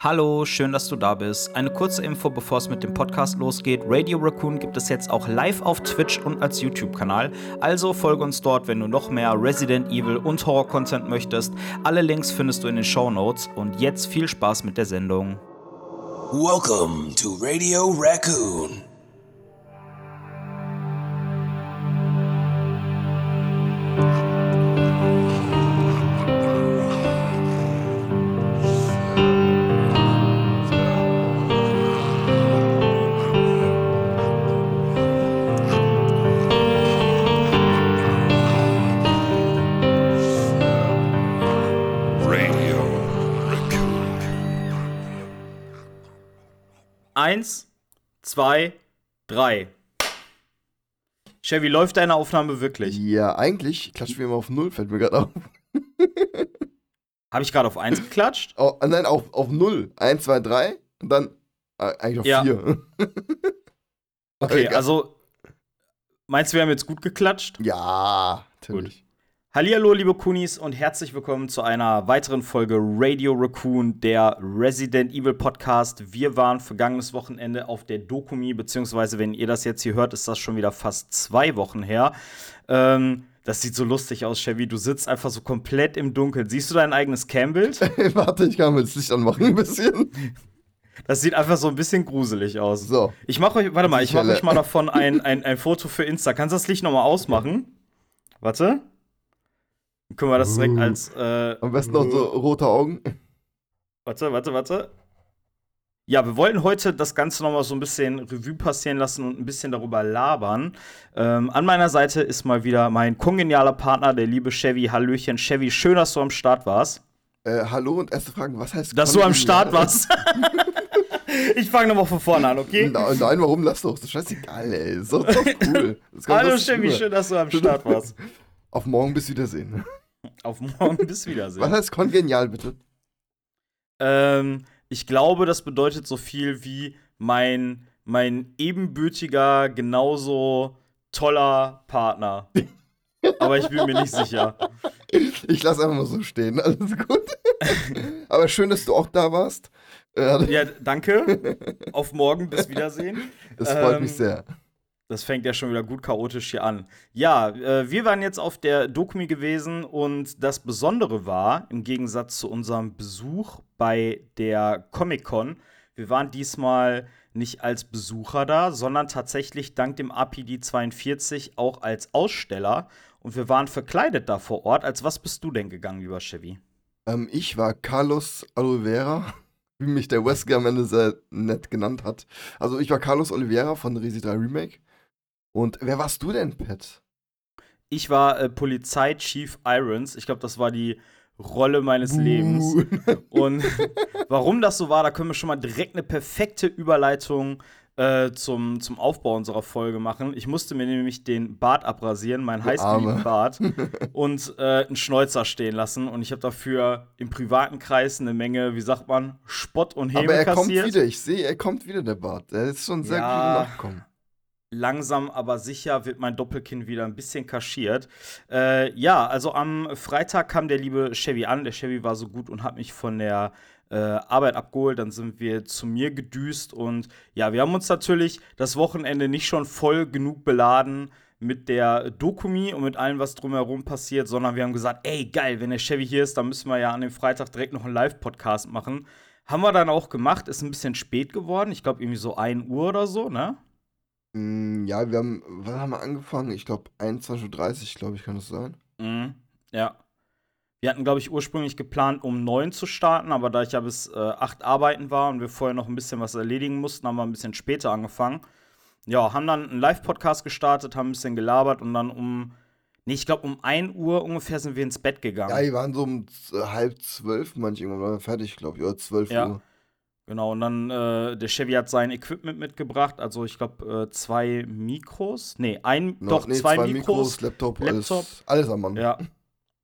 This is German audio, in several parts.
Hallo, schön, dass du da bist. Eine kurze Info, bevor es mit dem Podcast losgeht. Radio Raccoon gibt es jetzt auch live auf Twitch und als YouTube-Kanal. Also folge uns dort, wenn du noch mehr Resident Evil und Horror-Content möchtest. Alle Links findest du in den Show Notes. Und jetzt viel Spaß mit der Sendung. Welcome to Radio Raccoon. Eins, zwei, drei. Chevy, läuft deine Aufnahme wirklich? Ja, eigentlich klatschen wir immer auf Null, fällt mir gerade auf. Habe ich gerade auf eins geklatscht? Oh, äh, nein, auf, auf Null. Eins, zwei, drei und dann äh, eigentlich auf Ja. vier. Okay, Egal. also meinst du, wir haben jetzt gut geklatscht? Ja, natürlich. Hallihallo, liebe Kunis und herzlich willkommen zu einer weiteren Folge Radio Raccoon, der Resident Evil Podcast. Wir waren vergangenes Wochenende auf der Dokumi, beziehungsweise wenn ihr das jetzt hier hört, ist das schon wieder fast zwei Wochen her. Ähm, das sieht so lustig aus, Chevy. Du sitzt einfach so komplett im Dunkeln. Siehst du dein eigenes Cambild? Warte, ich kann mal das Licht anmachen ein bisschen. Das sieht einfach so ein bisschen gruselig aus. So. Ich mache euch, warte mal, ich mache euch mal davon ein, ein, ein Foto für Insta. Kannst du das Licht nochmal ausmachen? Warte. Dann können wir das direkt Uh. als. Äh, Am besten noch so rote Augen. Warte, warte, warte. Ja, wir wollten heute das Ganze nochmal so ein bisschen Revue passieren lassen und ein bisschen darüber labern. Ähm, an meiner Seite ist mal wieder mein kongenialer Partner, der liebe Chevy. Hallöchen, Chevy, schön, dass du am Start warst. Äh, hallo und erste Frage, was heißt Dass du am? Start warst. ich fange nochmal von vorne an, okay? Nein, nein, warum? Lass doch. Das ist scheißegal, ey. Ist doch cool. Das Hallo Chevy, schön, dass du am Start warst. Auf morgen bis Wiedersehen. Auf morgen, bis Was Wiedersehen. heißt kongenial, bitte? Ähm, ich glaube, das bedeutet so viel wie mein, mein ebenbürtiger, genauso toller Partner. Aber ich bin mir nicht sicher. Ich lasse einfach mal so stehen. Alles gut. Aber schön, dass du auch da warst. Ja, danke. Auf morgen, bis Wiedersehen. Das freut Ähm, mich sehr. Das fängt ja schon wieder gut chaotisch hier an. Ja, äh, wir waren jetzt auf der Dokumi gewesen und das Besondere war, im Gegensatz zu unserem Besuch bei der Comic-Con, wir waren diesmal nicht als Besucher da, sondern tatsächlich dank dem APD 42 auch als Aussteller und wir waren verkleidet da vor Ort. Als was bist du denn gegangen, lieber Chevy? Ähm, ich war Carlos Oliveira, wie mich der Wesker sehr nett genannt hat. Also ich war Carlos Oliveira von Resi 3 Remake. Und wer warst du denn, Pat? Ich war äh, Polizei-Chief Irons. Ich glaube, das war die Rolle meines Buh. Lebens. Und warum das so war, da können wir schon mal direkt eine perfekte Überleitung äh, zum, zum Aufbau unserer Folge machen. Ich musste mir nämlich den Bart abrasieren, meinen heißgeliebten. Bart, und äh, einen Schnäuzer stehen lassen. Und ich habe dafür im privaten Kreis eine Menge, wie sagt man, Spott und Häme Aber er kommt kassiert. wieder, ich sehe, er kommt wieder, der Bart. Er ist schon sehr Ja. gut nachgekommen. Langsam aber sicher wird mein Doppelkinn wieder ein bisschen kaschiert. Äh, ja, also am Freitag kam der liebe Chevy an. Der Chevy war so gut und hat mich von der äh, Arbeit abgeholt. Dann sind wir zu mir gedüst und ja, wir haben uns natürlich das Wochenende nicht schon voll genug beladen mit der Dokumi und mit allem, was drumherum passiert, sondern wir haben gesagt, ey, geil, wenn der Chevy hier ist, dann müssen wir ja an dem Freitag direkt noch einen Live-Podcast machen. Haben wir dann auch gemacht, ist ein bisschen spät geworden. Ich glaube, irgendwie so 1 Uhr oder so, ne? Mm, ja, wir haben, wann haben wir angefangen? Ich glaube 21.30 Uhr, glaube ich, kann das sein. Mhm, ja. Wir hatten, glaube ich, ursprünglich geplant, um neun zu starten, aber da ich ja bis äh, acht arbeiten war und wir vorher noch ein bisschen was erledigen mussten, haben wir ein bisschen später angefangen. Ja, haben dann einen Live-Podcast gestartet, haben ein bisschen gelabert und dann um, nee, ich glaube, um 1 Uhr ungefähr sind wir ins Bett gegangen. Ja, die waren so um halb zwölf, manche irgendwann waren wir fertig, glaube ich, oder zwölf Ja. Uhr. Genau, und dann, äh, der Chevy hat sein Equipment mitgebracht, also ich glaube, äh, zwei Mikros. Nee, ein, No, doch, nee, zwei, Mikros. Laptop, Laptop. Alles, alles am Mann. Ja.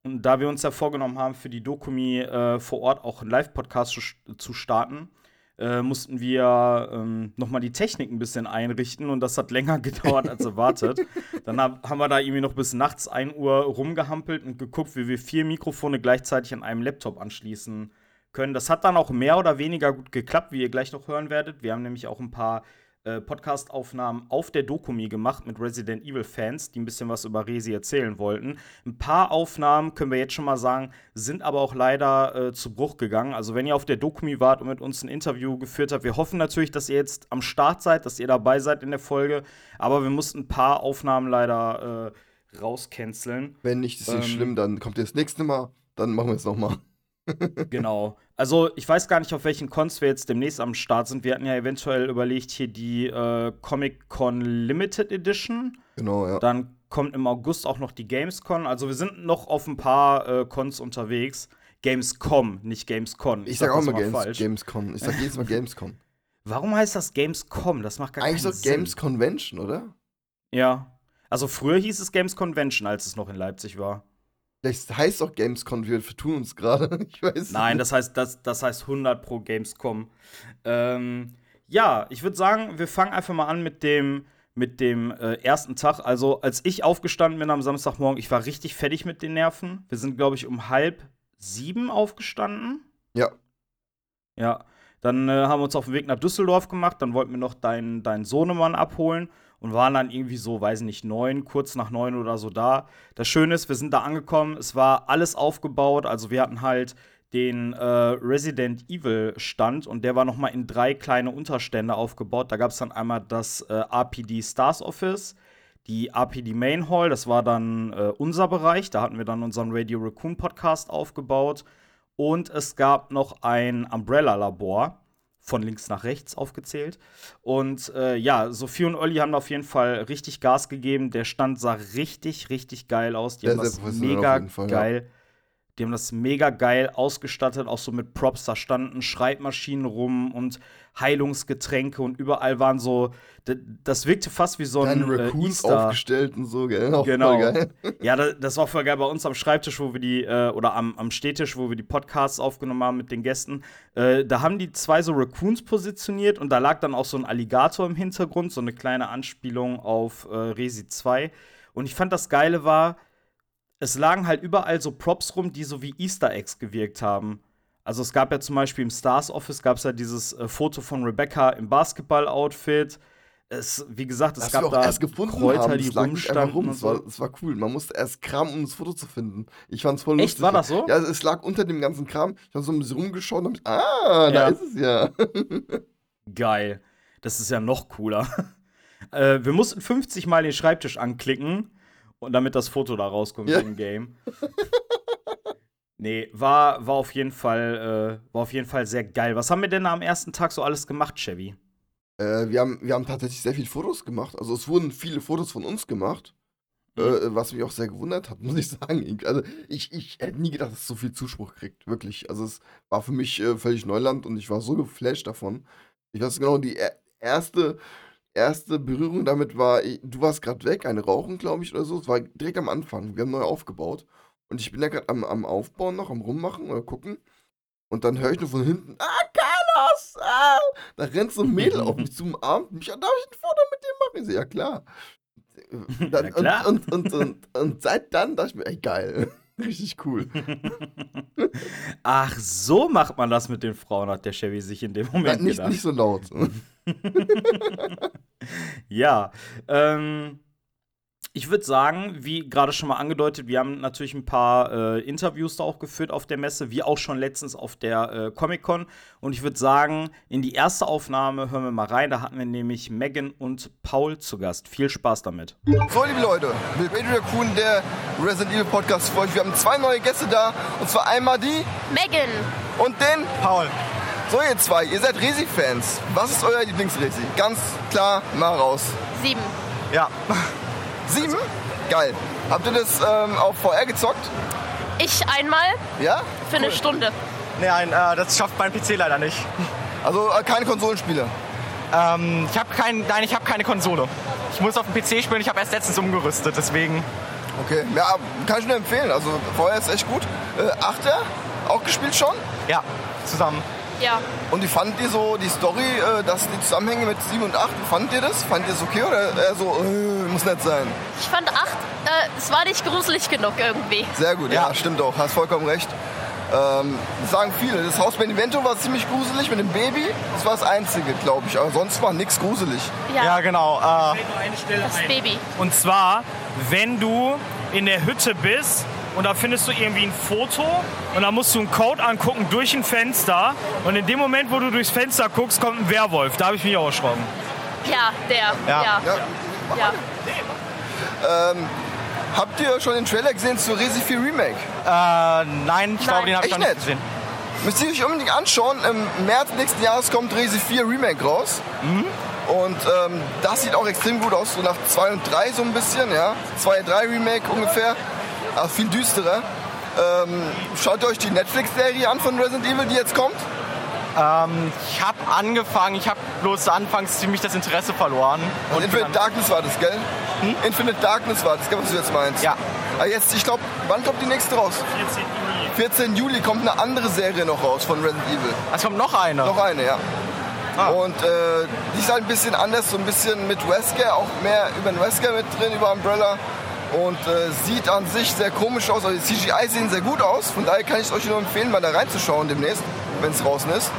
Und da wir uns ja vorgenommen haben, für die Dokumi äh, vor Ort auch einen Live-Podcast zu, zu starten, äh, mussten wir ähm, nochmal die Technik ein bisschen einrichten und das hat länger gedauert als erwartet. Dann hab, haben wir da irgendwie noch bis nachts 1 Uhr rumgehampelt und geguckt, wie wir vier Mikrofone gleichzeitig an einem Laptop anschließen können. Das hat dann auch mehr oder weniger gut geklappt, wie ihr gleich noch hören werdet. Wir haben nämlich auch ein paar äh, Podcast-Aufnahmen auf der Dokumi gemacht mit Resident Evil-Fans, die ein bisschen was über Resi erzählen wollten. Ein paar Aufnahmen, können wir jetzt schon mal sagen, sind aber auch leider äh, zu Bruch gegangen. Also, wenn ihr auf der Dokumi wart und mit uns ein Interview geführt habt, wir hoffen natürlich, dass ihr jetzt am Start seid, dass ihr dabei seid in der Folge. Aber wir mussten ein paar Aufnahmen leider äh, rauscanceln. Wenn nicht, ist nicht Ähm. schlimm, dann kommt ihr das nächste Mal. Dann machen wir es nochmal. Genau. Also ich weiß gar nicht, auf welchen Cons wir jetzt demnächst am Start sind. Wir hatten ja eventuell überlegt, hier die äh, Comic-Con Limited Edition. Genau, ja. Dann kommt im August auch noch die Gamescon. Also wir sind noch auf ein paar äh, Cons unterwegs. Gamescom, nicht Gamescon. Ich sag auch das immer Games, Gamescon. Ich sag jedes Mal Gamescon. Warum heißt das Gamescom? Das macht gar Eigentlich keinen so Sinn. Games Convention, oder? Ja. Also früher hieß es Games Convention, als es noch in Leipzig war. Vielleicht heißt auch Gamescon, wir vertun uns gerade. Ich weiß Nein, nicht. das heißt, das, das heißt 100 pro Gamescom. Ähm, ja, ich würde sagen, wir fangen einfach mal an mit dem, mit dem äh, ersten Tag. Also, als ich aufgestanden bin am Samstagmorgen, ich war richtig fertig mit den Nerven. Wir sind, glaube ich, um halb sieben aufgestanden. Ja. Ja, dann äh, haben wir uns auf den Weg nach Düsseldorf gemacht. Dann wollten wir noch deinen, deinen Sohnemann abholen und waren dann irgendwie so, weiß nicht, neun, kurz nach neun oder so da. Das Schöne ist, wir sind da angekommen. Es war alles aufgebaut. Also wir hatten halt den äh, Resident Evil Stand und der war noch mal in drei kleine Unterstände aufgebaut. Da gab es dann einmal das äh, RPD Stars Office, die RPD Main Hall, das war dann äh, unser Bereich. Da hatten wir dann unseren Radio Raccoon Podcast aufgebaut. Und es gab noch ein Umbrella-Labor, von links nach rechts aufgezählt. Und äh, ja, Sophie und Olli haben auf jeden Fall richtig Gas gegeben. Der Stand sah richtig, richtig geil aus. Die haben das mega Fall, ja. Die haben das mega geil ausgestattet, auch so mit Props. Da standen Schreibmaschinen rum und Heilungsgetränke und überall waren so. Das wirkte fast wie so ein Kleine äh, Raccoons aufgestellt und so, gell? Auch Genau. Ja, das, das war voll geil bei uns am Schreibtisch, wo wir die, äh, oder am, am Stehtisch, wo wir die Podcasts aufgenommen haben mit den Gästen. Äh, da haben die zwei so Raccoons positioniert und da lag dann auch so ein Alligator im Hintergrund, so eine kleine Anspielung auf Resi 2. Und ich fand das Geile war, es lagen halt überall so Props rum, die so wie Easter Eggs gewirkt haben. Also es gab ja zum Beispiel im Stars Office gab es ja dieses äh, Foto von Rebecca im Basketball-Outfit. Es, wie gesagt, es Was gab da erst gefunden Kräuter, haben, die rumstanden rum. Das war, das war cool. Man musste erst kramen, um das Foto zu finden. Ich fand's voll Echt? lustig. War das so? Ja, es lag unter dem ganzen Kram. Ich habe so ein bisschen rumgeschaut und hab ich, ah, da Ja. ist es ja. Geil. Das ist ja noch cooler. äh, wir mussten 50 Mal den Schreibtisch anklicken, und damit das Foto da rauskommt Ja. im Game. nee, war, war, auf jeden Fall, äh, war auf jeden Fall sehr geil. Was haben wir denn am ersten Tag so alles gemacht, Chevy? Äh, wir, haben, wir haben tatsächlich sehr viele Fotos gemacht. Also es wurden viele Fotos von uns gemacht. Mhm. Äh, was mich auch sehr gewundert hat, muss ich sagen. Ich- Also ich, ich hätte nie gedacht, dass es so viel Zuspruch kriegt. Wirklich. Also es war für mich äh, völlig Neuland und ich war so geflasht davon. Ich weiß genau, die er- erste, erste Berührung damit war, du warst gerade weg, eine Rauchen, glaube ich, oder so. Es war direkt am Anfang. Wir haben neu aufgebaut. Und ich bin da gerade am, am Aufbauen noch, am Rummachen oder gucken. Und dann höre ich nur von hinten, ah, Carlos! Ah! Da rennt so ein Mädel auf mich zu, umarmt mich. Darf ich ein Foto mit dir machen? Ich so, ja, klar. Dann, Ja, klar. Und, und, und, und, und seit dann dachte ich mir, ey, geil. Richtig cool. Ach, so macht man das mit den Frauen, hat der Chevy sich in dem Ja, Moment nicht, gedacht. nicht so laut. Ja, ähm, ich würde sagen, wie gerade schon mal angedeutet, wir haben natürlich ein paar äh, Interviews da auch geführt auf der Messe, wie auch schon letztens auf der äh, Comic-Con. Und ich würde sagen, in die erste Aufnahme hören wir mal rein. Da hatten wir nämlich Megan und Paul zu Gast. Viel Spaß damit. So, liebe Leute, mit Radio Raccoon, der Resident Evil Podcast für euch. Wir haben zwei neue Gäste da. Und zwar einmal die Megan. und den. Paul. So, ihr zwei, ihr seid Resi-Fans. Was ist euer Lieblingsresi? Ganz klar, mal raus. Sieben. Ja. Sieben? Geil. Habt ihr das ähm, auf VR gezockt? Ich einmal Ja? für eine Stunde. Nein, äh, das schafft mein PC leider nicht. Also äh, keine Konsolenspiele. Ähm, ich habe kein, nein, ich habe keine Konsole. Ich muss auf dem PC spielen. Ich habe erst letztens umgerüstet, deswegen. Okay, ja, kann ich nur empfehlen. Also VR ist echt gut. Äh, Achter, auch gespielt schon. Ja, zusammen. Ja. Und wie fandet ihr so die Story, äh, dass die Zusammenhänge mit 7 und 8, wie fandet ihr das? Fandet ihr das okay oder eher so, äh, muss nett sein? Ich fand acht, äh, es war nicht gruselig genug irgendwie. Sehr gut, ja, Ja. stimmt auch, hast vollkommen recht. Ähm, das sagen viele. Das Haus Benevento war ziemlich gruselig mit dem Baby. Das war das Einzige, glaube ich. Aber sonst war nichts gruselig. Ja, Ja, genau. Äh, das Baby. Und zwar, wenn du in der Hütte bist und da findest du irgendwie ein Foto und da musst du einen Code angucken durch ein Fenster und in dem Moment, wo du durchs Fenster guckst, kommt ein Werwolf. Da habe ich mich auch erschrocken. Ja, der. Ja. Ja. Ja. ja. Habt ihr schon den Trailer gesehen zu Resi 4 Remake? äh, nein, ich glaube, den habe ich noch nicht gesehen. Müsst ihr euch unbedingt anschauen. Im März nächsten Jahres kommt Resi 4 Remake raus. Und ähm, das sieht auch extrem gut aus, so nach 2 und 3 so ein bisschen, ja. 2 und 3 Remake ungefähr, aber viel düsterer. Ähm, schaut euch die Netflix-Serie an von Resident Evil, die jetzt kommt. Ich habe angefangen, ich habe bloß anfangs ziemlich das Interesse verloren. Und bin Infinite Darkness war das, gell? Infinite Darkness war das, gell, was du jetzt meinst? Ja. Aber jetzt, ich glaube, wann kommt die nächste raus? 14 Juli kommt eine andere Serie noch raus von Resident Evil. Es kommt noch eine. Noch eine, ja. Ah. Und äh, die ist halt ein bisschen anders, so ein bisschen mit Wesker, auch mehr über den Wesker mit drin, über Umbrella. Und äh, sieht an sich sehr komisch aus. Also die CGI sehen sehr gut aus. Von daher kann ich es euch nur empfehlen, mal da reinzuschauen demnächst, wenn es draußen ist.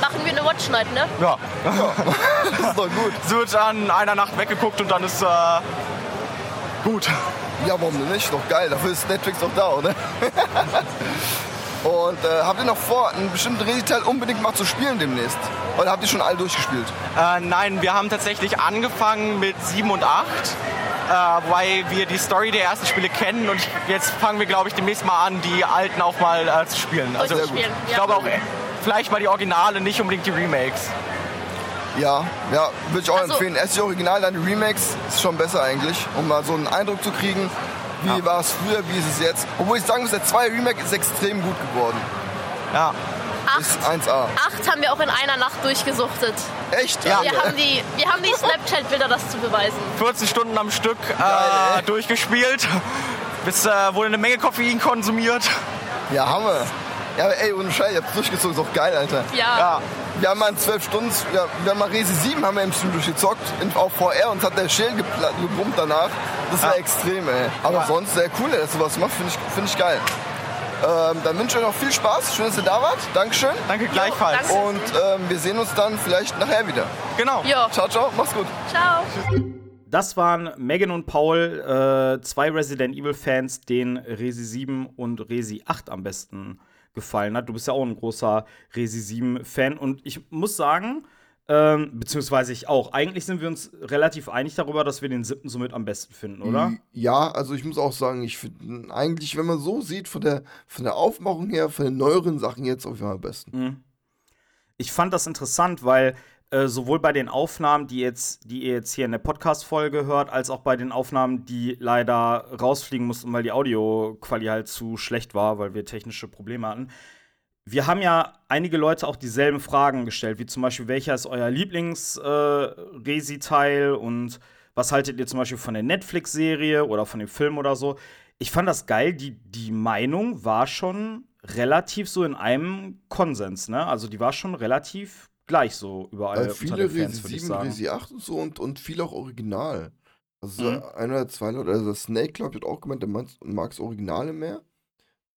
Machen wir eine Watch Night, ne? Ja. Das ist doch gut. Es wird an einer Nacht weggeguckt und dann ist äh, gut. Ja, warum denn nicht? Doch geil, dafür ist Netflix doch da, oder? Und äh, habt ihr noch vor, einen bestimmten Resi-Teil unbedingt mal zu spielen demnächst? Oder habt ihr schon alle durchgespielt? Äh, nein, wir haben tatsächlich angefangen mit 7 und 8. Äh, wobei wir die Story der ersten Spiele kennen und ich, jetzt fangen wir, glaube ich, demnächst mal an, die alten auch mal äh, zu spielen. Also Durchzuspielen, ich ja. glaube auch äh, vielleicht mal die Originale, nicht unbedingt die Remakes. Ja, ja, würde ich auch Also- empfehlen. Erst die Original, dann die Remakes, ist schon besser eigentlich, um mal so einen Eindruck zu kriegen, wie war es früher, wie ist es jetzt. Obwohl ich sagen muss, der 2 Remake ist extrem gut geworden. Ja. Ist Acht. 1A. Acht haben wir auch in einer Nacht durchgesuchtet. Echt? Ja. Wir haben die, wir haben die Snapchat-Bilder, das zu beweisen. 14 Stunden am Stück äh, durchgespielt. Bis äh, wurde eine Menge Koffein konsumiert. Ja, Hammer. Ja, ey, ohne Scheiß, ich hab's durchgezogen, ist doch geil, Alter. Ja. Ja. Wir haben mal in 12 Stunden, ja, wir haben mal Resi 7 haben wir im Studio durchgezockt, in, auf VR und hat der Schäl gebrummt danach. Das war Ja. extrem, ey. Aber Ja. sonst sehr cool, dass du was macht, finde ich, find ich geil. Ähm, dann wünsche ich euch noch viel Spaß, schön, dass ihr da wart. Dankeschön. Danke gleichfalls. danke. Und ähm, wir sehen uns dann vielleicht nachher wieder. Genau. Ja. Ciao, ciao, mach's gut. Ciao. Das waren Megan und Paul, äh, zwei Resident Evil-Fans, denen Resi 7 und Resi 8 am besten gefallen hat. Du bist ja auch ein großer Resi 7-Fan und ich muss sagen, ähm, beziehungsweise ich auch, eigentlich sind wir uns relativ einig darüber, dass wir den siebten somit am besten finden, oder? Ja, also ich muss auch sagen, ich finde eigentlich, wenn man so sieht, von der, von der Aufmachung her, von den neueren Sachen jetzt auf jeden Fall am besten. Ich fand das interessant, weil äh, sowohl bei den Aufnahmen, die, jetzt, die ihr jetzt hier in der Podcast-Folge hört, als auch bei den Aufnahmen, die leider rausfliegen mussten, weil die Audioqualität halt zu schlecht war, weil wir technische Probleme hatten. Wir haben ja einige Leute auch dieselben Fragen gestellt, wie zum Beispiel, welcher ist euer Lieblings-Resi-Teil und was haltet ihr zum Beispiel von der Netflix-Serie oder von dem Film oder so. Ich fand das geil, die, die Meinung war schon relativ so in einem Konsens, ne? Also die war schon relativ gleich so überall Weil unter viele den Fans, Resi würde ich 7, sagen. Resi 8 und so und, und viel auch original. Also Mhm. ein oder zwei Leute, also Snake Club hat auch gemeint, der mag das Originale mehr.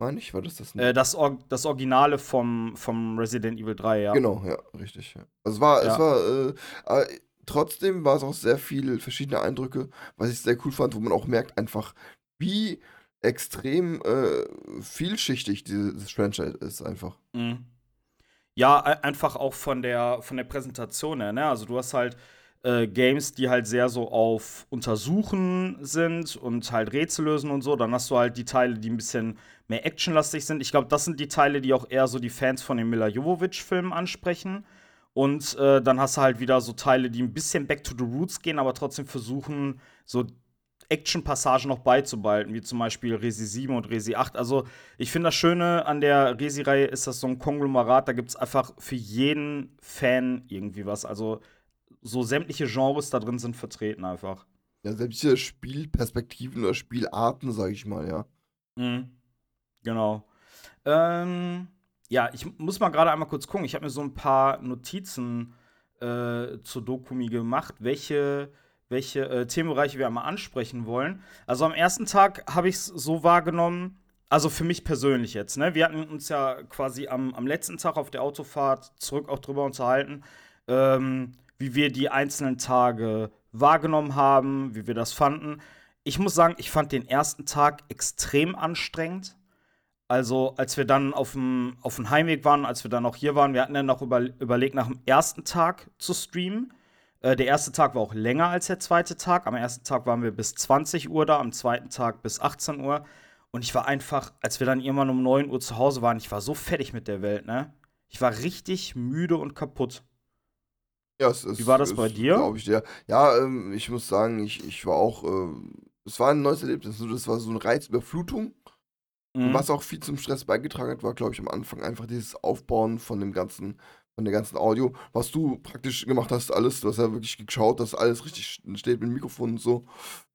Meine ich, war das das Äh, das, Or das Originale vom, vom Resident Evil 3, ja. Genau, ja, richtig. Ja. Also es war, Ja. es war, äh, trotzdem war es auch sehr viel verschiedene Eindrücke, was ich sehr cool fand, wo man auch merkt einfach, wie extrem äh, vielschichtig dieses Franchise ist einfach. Mhm. Ja, e- einfach auch von der, von der Präsentation her, ne? Also du hast halt äh, Games, die halt sehr so auf Untersuchen sind und halt Rätsel lösen und so. Dann hast du halt die Teile, die ein bisschen mehr actionlastig sind. Ich glaube, das sind die Teile, die auch eher so die Fans von den Mila Jovovich-Filmen ansprechen. Und äh, dann hast du halt wieder so Teile, die ein bisschen back to the roots gehen, aber trotzdem versuchen, so Action-Passagen noch beizubehalten, wie zum Beispiel Resi 7 und Resi 8. Also, ich finde das Schöne an der Resi-Reihe ist das so ein Konglomerat, da gibt es einfach für jeden Fan irgendwie was. Also, so sämtliche Genres da drin sind vertreten einfach. Ja, hier Spielperspektiven oder Spielarten, sag ich mal, ja. Mhm. Genau. Ähm, ja, ich muss mal gerade einmal kurz gucken. Ich habe mir so ein paar Notizen äh, zur Dokumi gemacht, welche, welche äh, Themenbereiche wir einmal ansprechen wollen. Also am ersten Tag habe ich es so wahrgenommen, also für mich persönlich jetzt, ne? Wir hatten uns ja quasi am, am letzten Tag auf der Autofahrt zurück auch drüber unterhalten, ähm, wie wir die einzelnen Tage wahrgenommen haben, wie wir das fanden. Ich muss sagen, ich fand den ersten Tag extrem anstrengend. Also, als wir dann auf dem, auf dem Heimweg waren, als wir dann auch hier waren, wir hatten dann noch über, überlegt, nach dem ersten Tag zu streamen. Äh, der erste Tag war auch länger als der zweite Tag. Am ersten Tag waren wir bis 20 Uhr da, am zweiten Tag bis 18 Uhr. Und ich war einfach, als wir dann irgendwann um 9 Uhr zu Hause waren, ich war so fertig mit der Welt, ne? Ich war richtig müde und kaputt. Ja, es ist, Wie war das bei dir? Glaube ich, ja. Ja, ähm, ich muss sagen, ich, ich war auch, äh, es war ein neues Erlebnis. nur Das war so eine Reizüberflutung. Mhm. Was auch viel zum Stress beigetragen hat, war, glaube ich, am Anfang einfach dieses Aufbauen von dem ganzen, von der ganzen Audio. Was du praktisch gemacht hast, alles, du hast ja wirklich geschaut, dass alles richtig steht mit dem Mikrofon und so.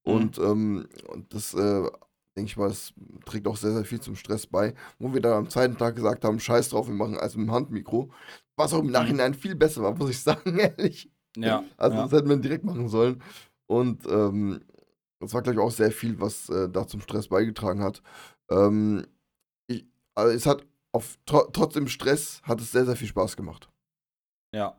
Mhm. Und, ähm, und das, äh, denke ich mal, das trägt auch sehr, sehr viel zum Stress bei. Wo wir dann am zweiten Tag gesagt haben, scheiß drauf, wir machen alles mit dem Handmikro. Was auch im Nachhinein viel besser war, muss ich sagen, ehrlich. Ja. Also ja. das hätten wir direkt machen sollen. Und ähm, das war, glaube ich, auch sehr viel, was äh, da zum Stress beigetragen hat. Ähm, ich, also es hat auf, tro trotz dem Stress hat es sehr, sehr viel Spaß gemacht. Ja.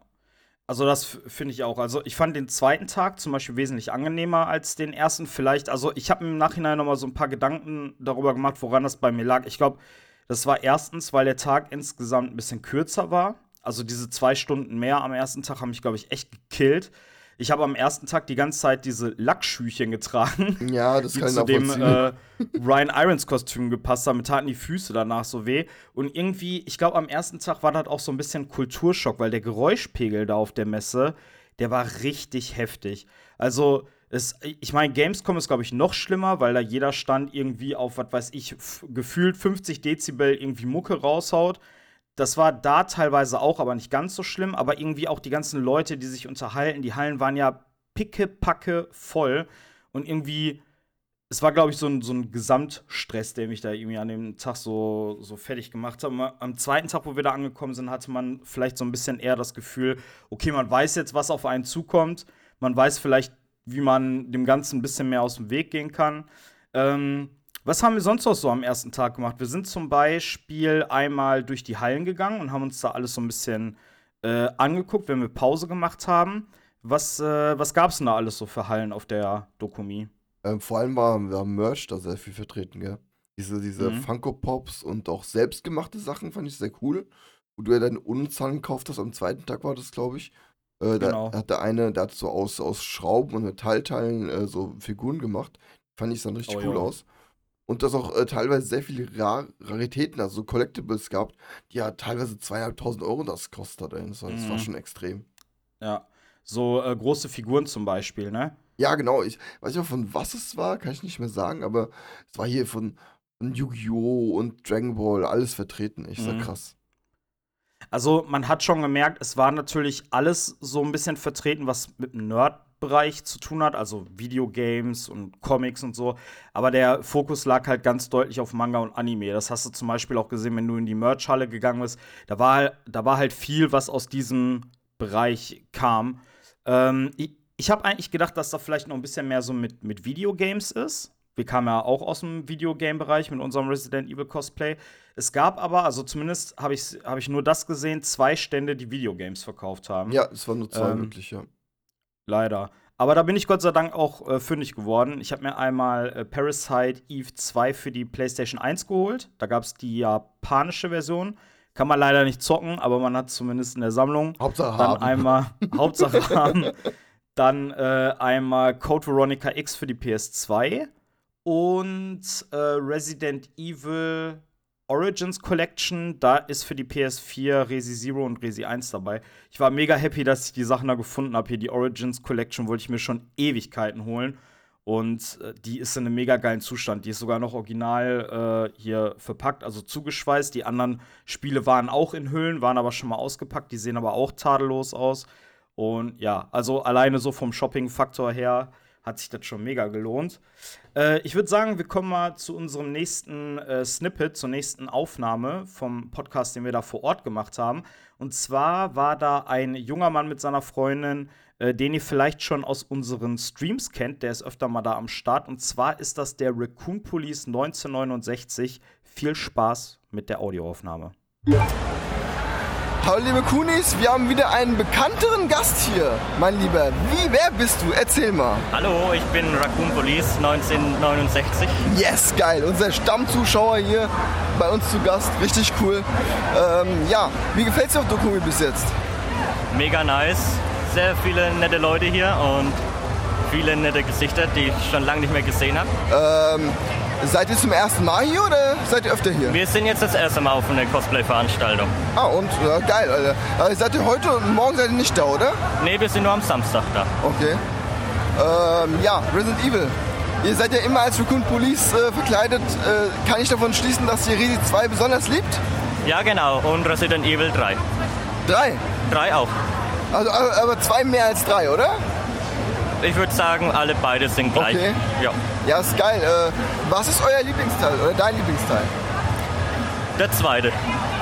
Also das finde ich auch. Also ich fand den zweiten Tag zum Beispiel wesentlich angenehmer als den ersten. Vielleicht, also ich habe im Nachhinein noch mal so ein paar Gedanken darüber gemacht, woran das bei mir lag. Ich glaube, das war erstens, weil der Tag insgesamt ein bisschen kürzer war. Also diese zwei Stunden mehr am ersten Tag haben mich, glaube ich, echt gekillt. Ich habe am ersten Tag die ganze Zeit diese Lackschüchen getragen. Ja, das die kann ich zu dem äh, Ryan Irons Kostüm gepasst haben. Mir taten die Füße danach so weh. Und irgendwie, ich glaube, am ersten Tag war das auch so ein bisschen Kulturschock, weil der Geräuschpegel da auf der Messe, der war richtig heftig. Also, es, ich meine, Gamescom ist, glaube ich, noch schlimmer, weil da jeder Stand irgendwie auf, was weiß ich, gefühlt 50 Dezibel irgendwie Mucke raushaut. Das war da teilweise auch, aber nicht ganz so schlimm. Aber irgendwie auch die ganzen Leute, die sich unterhalten, die Hallen waren ja pickepacke voll. Und irgendwie, es war, glaube ich, so ein, so ein Gesamtstress, der mich da irgendwie an dem Tag so, so fertig gemacht hat. Am zweiten Tag, wo wir da angekommen sind, hatte man vielleicht so ein bisschen eher das Gefühl, okay, man weiß jetzt, was auf einen zukommt. Man weiß vielleicht, wie man dem Ganzen ein bisschen mehr aus dem Weg gehen kann. Ähm, was haben wir sonst noch so am ersten Tag gemacht? Wir sind zum Beispiel einmal durch die Hallen gegangen und haben uns da alles so ein bisschen äh, angeguckt, wenn wir Pause gemacht haben. Was, äh, was gab es denn da alles so für Hallen auf der Dokumi? Ähm, vor allem war, war Merch da sehr viel vertreten, gell? Diese, diese Mhm. Funko Pops und auch selbstgemachte Sachen fand ich sehr cool. Wo du ja deine Unzahlen gekauft hast, am zweiten Tag war das, glaube ich. Äh, Genau. Da hat der eine, der hat so aus, aus Schrauben und Metallteilen äh, so Figuren gemacht. Fand ich dann richtig Oh, cool ja. aus. Und das auch äh, teilweise sehr viele Rar Raritäten, also so Collectibles gehabt, die ja teilweise zweieinhalbtausend Euro das kostet. Ey. Das, war, das war Mhm. schon extrem. Ja. So äh, große Figuren zum Beispiel, ne? Ja, genau. Ich weiß nicht von was es war, kann ich nicht mehr sagen, aber es war hier von, von Yu-Gi-Oh! und Dragon Ball alles vertreten. Ich sag Mhm. krass. Also, man hat schon gemerkt, es war natürlich alles so ein bisschen vertreten, was mit dem Nerd-Bereich zu tun hat, also Videogames und Comics und so. Aber der Fokus lag halt ganz deutlich auf Manga und Anime. Das hast du zum Beispiel auch gesehen, wenn du in die Merch-Halle gegangen bist. Da war, halt- da war halt viel, was aus diesem Bereich kam. Ähm, ich ich habe eigentlich gedacht, dass da vielleicht noch ein bisschen mehr so mit, mit Videogames ist. Wir kamen ja auch aus dem Videogame-Bereich mit unserem Resident Evil Cosplay. Es gab aber, also zumindest habe ich, hab ich nur das gesehen, zwei Stände, die Videogames verkauft haben. Ja, es waren nur zwei Ähm, wirklich, ja. Leider. Aber da bin ich Gott sei Dank auch äh, fündig geworden. Ich habe mir einmal äh, Parasite Eve 2 für die PlayStation 1 geholt. Da gab es die japanische Version. Kann man leider nicht zocken, aber man hat zumindest in der Sammlung. Hauptsache Dann haben. einmal Hauptsache haben. Dann äh, einmal Code Veronica X für die PS2 und äh, Resident Evil Origins Collection. Da ist für die PS4 Resi Zero und Resi 1 dabei. Ich war mega happy, dass ich die Sachen da gefunden habe. Hier die Origins Collection wollte ich mir schon Ewigkeiten holen. Und äh, die ist in einem mega geilen Zustand. Die ist sogar noch original äh, hier verpackt, also zugeschweißt. Die anderen Spiele waren auch in Hüllen, waren aber schon mal ausgepackt. Die sehen aber auch tadellos aus. Und ja, also alleine so vom Shopping-Faktor her hat sich das schon mega gelohnt. Äh, ich würde sagen, wir kommen mal zu unserem nächsten äh, Snippet, zur nächsten Aufnahme vom Podcast, den wir da vor Ort gemacht haben. Und zwar war da ein junger Mann mit seiner Freundin, äh, den ihr vielleicht schon aus unseren Streams kennt. Der ist öfter mal da am Start. Und zwar ist das der Raccoon Police 1969. Viel Spaß mit der Audioaufnahme. Hallo liebe Kunis, wir haben wieder einen bekannteren Gast hier, mein Lieber. Wie, wer bist du? Erzähl mal. Hallo, ich bin Raccoon Police 1969. Yes, geil. Unser Stammzuschauer hier bei uns zu Gast. Richtig cool. Ähm, ja, wie gefällt's dir auf Dokumi bis jetzt? Mega nice. Sehr viele nette Leute hier und viele nette Gesichter, die ich schon lange nicht mehr gesehen habe. Ähm, seid ihr zum ersten Mal hier oder seid ihr öfter hier? Wir sind jetzt das erste Mal auf einer Cosplay-Veranstaltung. Ah, und ja, geil, Alter. Also seid ihr heute und morgen seid ihr nicht da, oder? Nee, wir sind nur am Samstag da. Okay. Ähm, ja, Resident Evil. Ihr seid ja immer als Raccoon Police äh, verkleidet. Äh, kann ich davon schließen, dass ihr Resi 2 besonders liebt? Ja, genau. Und Resident Evil 3. Drei. 3 auch. Also, aber aber zwei mehr als drei, oder? Ich würde sagen, alle beide sind gleich. Okay. Ja. Ja, ist geil. Äh, was ist euer Lieblingsteil oder dein Lieblingsteil? Der zweite.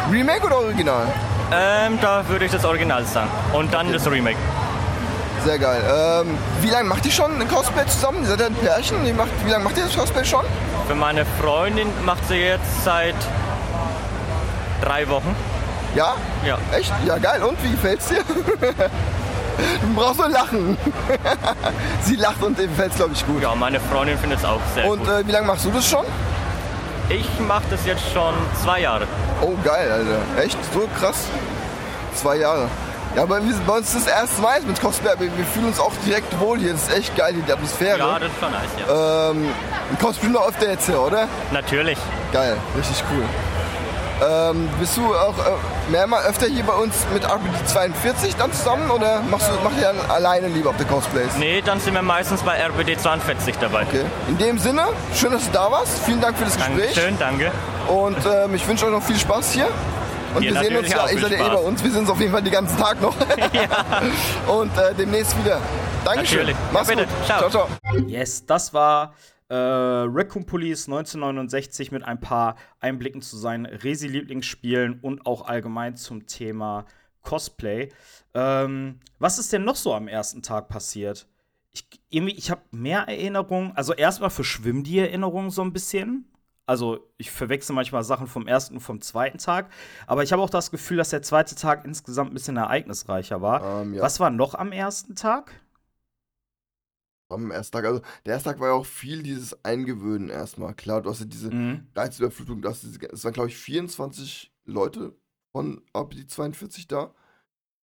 Remake oder Original? Ähm, da würde ich das Original sagen. Und dann das Remake. Sehr geil. Ähm, wie lange macht ihr schon ein Cosplay zusammen? Ihr seid ja ein Pärchen. Wie, macht, wie lange macht ihr das Cosplay schon? Für meine Freundin macht sie jetzt seit drei Wochen. Ja? Ja. Echt? Ja, geil. Und wie gefällt's dir? du brauchst nur lachen. Sie lacht und dem gefällt's, glaube ich, gut. Ja, meine Freundin findet es auch sehr Und gut. äh, wie lange machst du das schon? Ich mache das jetzt schon zwei Jahre. Oh, geil, Alter. Echt? So krass? Zwei Jahre. Ja, aber wir, bei uns ist das erste Mal mit Cosplay. aber Wir fühlen uns auch direkt wohl hier. Das ist echt geil, die Atmosphäre. Ja, das ist schon nice, ja. ähm, Cosplay noch öfter jetzt hier, oder? Natürlich. Geil, richtig cool. Ähm, bist du auch äh, mehrmal öfter hier bei uns mit RPD 42 dann zusammen oder machst du, macht ihr dann alleine lieber auf der Cosplays? Nee, dann sind wir meistens bei RBD 42 dabei. Okay. In dem Sinne, schön, dass du da warst. Vielen Dank für das Gespräch. Dankeschön, dange. Und ähm, ich wünsche euch noch viel Spaß hier. Und Dir wir sehen uns ja, auch ihr seid ja eh bei uns, wir sehen uns auf jeden Fall den ganzen Tag noch. Und äh, demnächst wieder. Dankeschön. Natürlich. Mach's Ja, bitte. gut. Ciao. ciao. ciao. Yes, das war äh, Raccoon Police 1969 mit ein paar Einblicken zu seinen Resi-Lieblingsspielen und auch allgemein zum Thema Cosplay. Ähm, was ist denn noch so am ersten Tag passiert? Ich, irgendwie, ich habe mehr Erinnerungen. Also erstmal verschwimmen die Erinnerungen so ein bisschen. Also ich verwechsel manchmal Sachen vom ersten und vom zweiten Tag. Aber ich habe auch das Gefühl, dass der zweite Tag insgesamt ein bisschen ereignisreicher war. Ähm, ja. Was war noch am ersten Tag? Am ersten Tag, also der erste Tag war ja auch viel dieses Eingewöhnen erstmal. Klar, du hast ja diese Mhm. Reizüberflutung, du hast diese, es waren glaube ich 24 Leute von RPD 42 da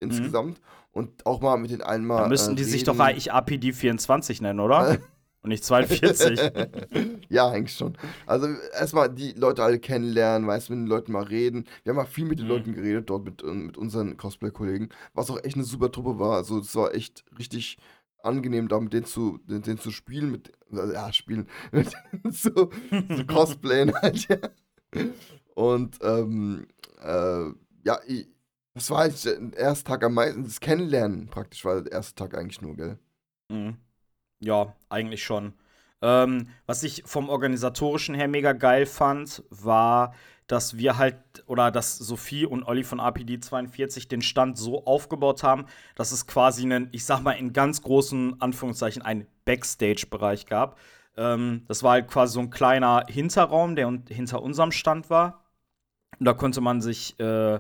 insgesamt und auch mal mit den einen mal. Da müssten äh, die sich reden. doch eigentlich APD 24 nennen, oder? Und nicht 42. ja, eigentlich schon. Also erstmal die Leute alle kennenlernen, weißt mit den Leuten mal reden. Wir haben mal viel mit den Mhm. Leuten geredet, dort mit, äh, mit unseren Cosplay-Kollegen, was auch echt eine super Truppe war. Also es war echt richtig angenehm, da mit denen zu, mit denen zu spielen, mit, äh, ja, spielen, mit denen zu, zu cosplayen halt, ja. Und, ähm, äh, ja, ich, das war halt der erste Tag am meisten, das Kennenlernen praktisch war der erste Tag eigentlich nur, gell? Mhm. Ja, eigentlich schon. Ähm, was ich vom organisatorischen her mega geil fand, war, dass wir halt, oder dass Sophie und Olli von APD 42 den Stand so aufgebaut haben, dass es quasi einen, ich sag mal in ganz großen Anführungszeichen, einen Backstage-Bereich gab. Ähm, das war halt quasi so ein kleiner Hinterraum, der un hinter unserem Stand war. Und da konnte man sich, äh,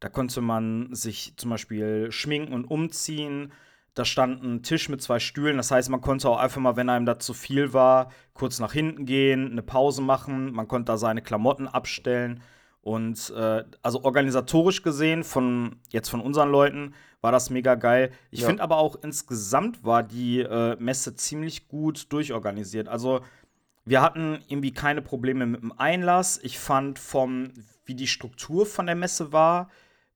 da konnte man sich zum Beispiel schminken und umziehen. Da stand ein Tisch mit zwei Stühlen. Das heißt, man konnte auch einfach mal, wenn einem da zu viel war, kurz nach hinten gehen, eine Pause machen. Man konnte da seine Klamotten abstellen. Und äh, also organisatorisch gesehen, von jetzt von unseren Leuten, war das mega geil. Ich Ja. finde aber auch insgesamt war die äh, Messe ziemlich gut durchorganisiert. Also wir hatten irgendwie keine Probleme mit dem Einlass. Ich fand vom, wie die Struktur von der Messe war,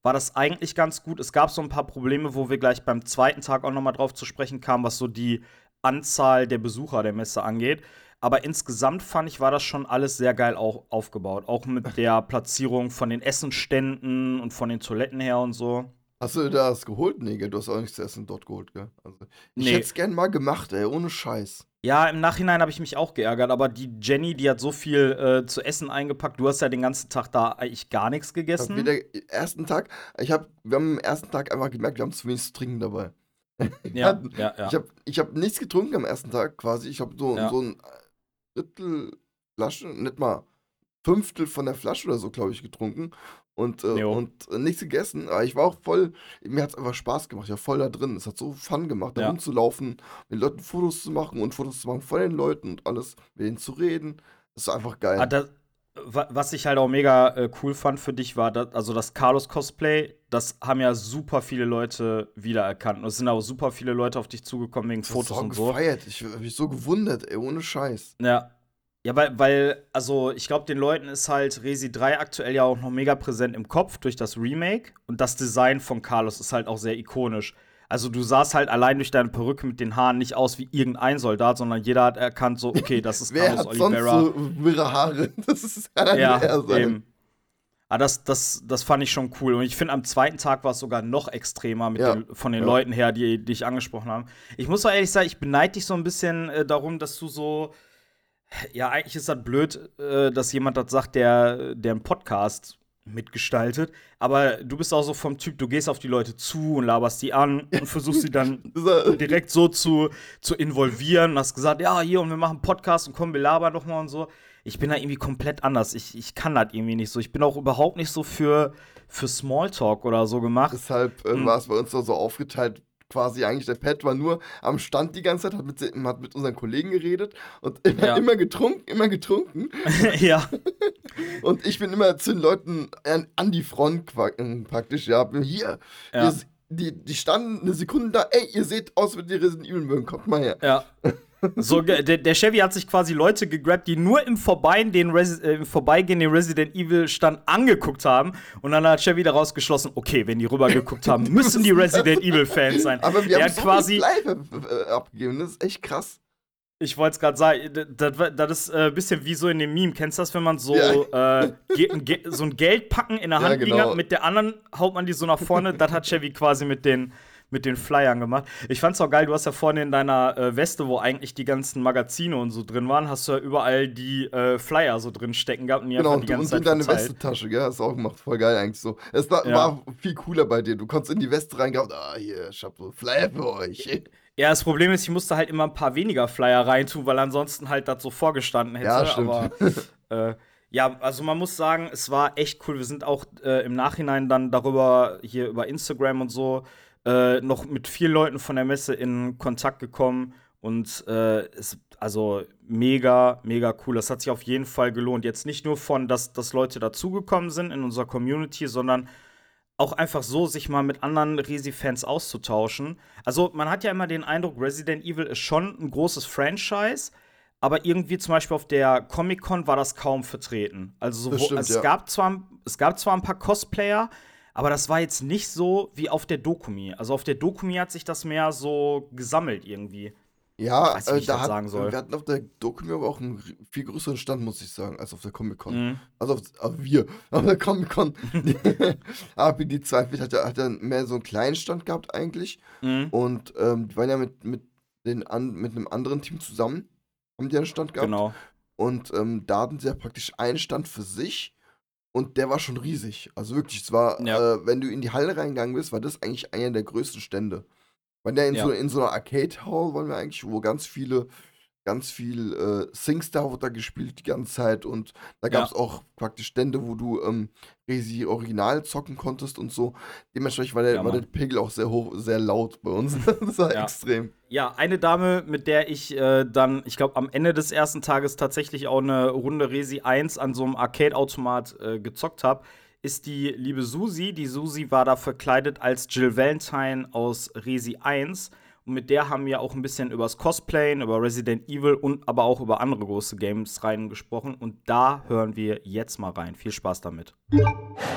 war das eigentlich ganz gut. Es gab so ein paar Probleme, wo wir gleich beim zweiten Tag auch noch mal drauf zu sprechen kamen, was so die Anzahl der Besucher der Messe angeht. Aber insgesamt fand ich, war das schon alles sehr geil auch aufgebaut. Auch mit der Platzierung von den Essenständen und von den Toiletten her und so. Hast du das geholt? Nee, gell, du hast auch nichts zu essen dort geholt, gell? Also, ich Nee. hätte es gern mal gemacht, ey, ohne Scheiß. Ja, im Nachhinein habe ich mich auch geärgert, aber die Jenny, die hat so viel äh, zu essen eingepackt. Du hast ja den ganzen Tag da eigentlich gar nichts gegessen. wieder ersten Tag, ich hab, wir haben am ersten Tag einfach gemerkt, wir haben zu wenig zu trinken dabei. Ja, ja, ja. Ich habe ich hab nichts getrunken am ersten Tag quasi. Ich habe so, Ja. so ein Drittel Flasche, nicht mal Fünftel von der Flasche oder so, glaube ich, getrunken. Und, äh, und äh, nichts gegessen. Aber ich war auch voll, mir hat es einfach Spaß gemacht. Ich war voll da drin. Es hat so Fun gemacht, da Ja. rumzulaufen, mit den Leuten Fotos zu machen und Fotos zu machen von den Leuten und alles, mit denen zu reden. Das ist einfach geil. Ah, das, wa- was ich halt auch mega äh, cool fand für dich war, dass, also das Carlos-Cosplay, das haben ja super viele Leute wiedererkannt. Und es sind auch super viele Leute auf dich zugekommen wegen das Fotos so und so. gefeiert. Ich habe mich so gewundert, ey, ohne Scheiß. Ja. Ja, weil, weil also ich glaube, den Leuten ist halt Resi 3 aktuell ja auch noch mega präsent im Kopf durch das Remake. Und das Design von Carlos ist halt auch sehr ikonisch. Also du sahst halt allein durch deine Perücke mit den Haaren nicht aus wie irgendein Soldat, sondern jeder hat erkannt, so, okay, das ist Wer Carlos hat sonst Oliveira. so wirre Haare? Das ist ja, ja, sein. eben. Ah, das, das, das fand ich schon cool. Und ich finde, am zweiten Tag war es sogar noch extremer Ja, den, von den ja. Leuten her, die, die ich angesprochen habe. Ich muss auch ehrlich sagen, ich beneide dich so ein bisschen äh, darum, dass du so. Ja, eigentlich ist das blöd, äh, dass jemand das sagt, der, der einen Podcast mitgestaltet. Aber du bist auch so vom Typ, du gehst auf die Leute zu und laberst die an und versuchst sie dann direkt so zu, zu involvieren und hast gesagt, ja, hier und wir machen Podcast und komm, wir labern doch mal und so. Ich bin da irgendwie komplett anders. Ich, ich kann das irgendwie nicht so. Ich bin auch überhaupt nicht so für, für Smalltalk oder so gemacht. Deshalb äh, Hm. war es bei uns so aufgeteilt. Quasi eigentlich der Pat war nur am Stand die ganze Zeit, hat mit, hat mit unseren Kollegen geredet und immer, Ja. immer getrunken, immer getrunken. ja. Und ich bin immer zu den Leuten an, an die Front äh, praktisch. Ja, hier. Ja. S- die, die standen eine Sekunde da. Ey, ihr seht aus, wenn ihr Resident Evil mögen. Kommt mal her. Ja. So, der, der Chevy hat sich quasi Leute gegrabt, die nur im Vorbeigehen den, Resi äh, im Vorbeigehen den Resident Evil Stand angeguckt haben. Und dann hat Chevy daraus geschlossen, okay, wenn die rübergeguckt haben, müssen die Resident Evil Fans sein. Aber wir der haben so quasi, live äh, abgegeben. Das ist echt krass. ich wollte es gerade sagen, das, das ist ein äh, bisschen wie so in dem Meme. Kennst du das, wenn man so, Ja. äh, so ein Geldpacken in der Ja, Hand liegen genau. hat, mit der anderen haut man die so nach vorne. das hat Chevy quasi mit den, mit den Flyern gemacht. Ich fand's auch geil, du hast ja vorne in deiner äh, Weste, wo eigentlich die ganzen Magazine und so drin waren, hast du ja überall die äh, Flyer so drin stecken gehabt und die Genau, und, die ganze und Zeit in deine verteilt. Westetasche, gell? Hast du auch gemacht. Voll geil eigentlich so. Es war, Ja. war viel cooler bei dir. Du konntest in die Weste reingehauen. Ah, hier, ich hab so Flyer für euch. Ja, das Problem ist, ich musste halt immer ein paar weniger Flyer reintun, weil ansonsten halt das so vorgestanden hätte. Ja, stimmt. Aber äh, ja, also man muss sagen, es war echt cool. Wir sind auch äh, im Nachhinein dann darüber hier über Instagram und so äh, noch mit vielen Leuten von der Messe in Kontakt gekommen und äh, es also mega, mega cool. Das hat sich auf jeden Fall gelohnt. Jetzt nicht nur von, dass, dass Leute dazugekommen sind in unserer Community, sondern auch einfach so, sich mal mit anderen Resi-Fans auszutauschen. Also, man hat ja immer den Eindruck, Resident Evil ist schon ein großes Franchise, aber irgendwie zum Beispiel auf der Comic-Con war das kaum vertreten. Also, sowohl, stimmt, also ja. es, gab zwar, es gab zwar ein paar Cosplayer, aber das war jetzt nicht so wie auf der Dokumi. Also, auf der Dokumi hat sich das mehr so gesammelt irgendwie. Ja, Weiß nicht, wie äh, ich da hat, sagen soll. wir hatten auf der Doku aber auch einen viel größeren Stand, muss ich sagen, als auf der Comic-Con. Mhm. Also auf, auf wir, auf der Comic-Con. APD 2 hat ja, hat ja mehr so einen kleinen Stand gehabt eigentlich. Mhm. Und ähm, die waren ja mit, mit, den an, mit einem anderen Team zusammen, haben die einen Stand gehabt. Genau. Und ähm, da hatten sie ja praktisch einen Stand für sich. Und der war schon riesig. Also wirklich, es war, Ja. äh, wenn du in die Halle reingegangen bist, war das eigentlich einer der größten Stände. Weil ja in, Ja. so, in so einer Arcade Hall wollen wir eigentlich, wo ganz viele, ganz viel äh, SingStar wurde da gespielt die ganze Zeit und da gab es Ja. auch praktisch Stände, wo du ähm, Resi Original zocken konntest und so. Dementsprechend war der, Ja, war der Pegel auch sehr hoch, sehr laut bei uns. das war Ja. extrem. Ja, eine Dame, mit der ich äh, dann, ich glaube, am Ende des ersten Tages tatsächlich auch eine Runde Resi 1 an so einem Arcade-Automat äh, gezockt habe, ist die liebe Susi. Die Susi war da verkleidet als Jill Valentine aus Resi 1. Und mit der haben wir auch ein bisschen über das Cosplayen, über Resident Evil und aber auch über andere große Games rein gesprochen. Und da hören wir jetzt mal rein. Viel Spaß damit.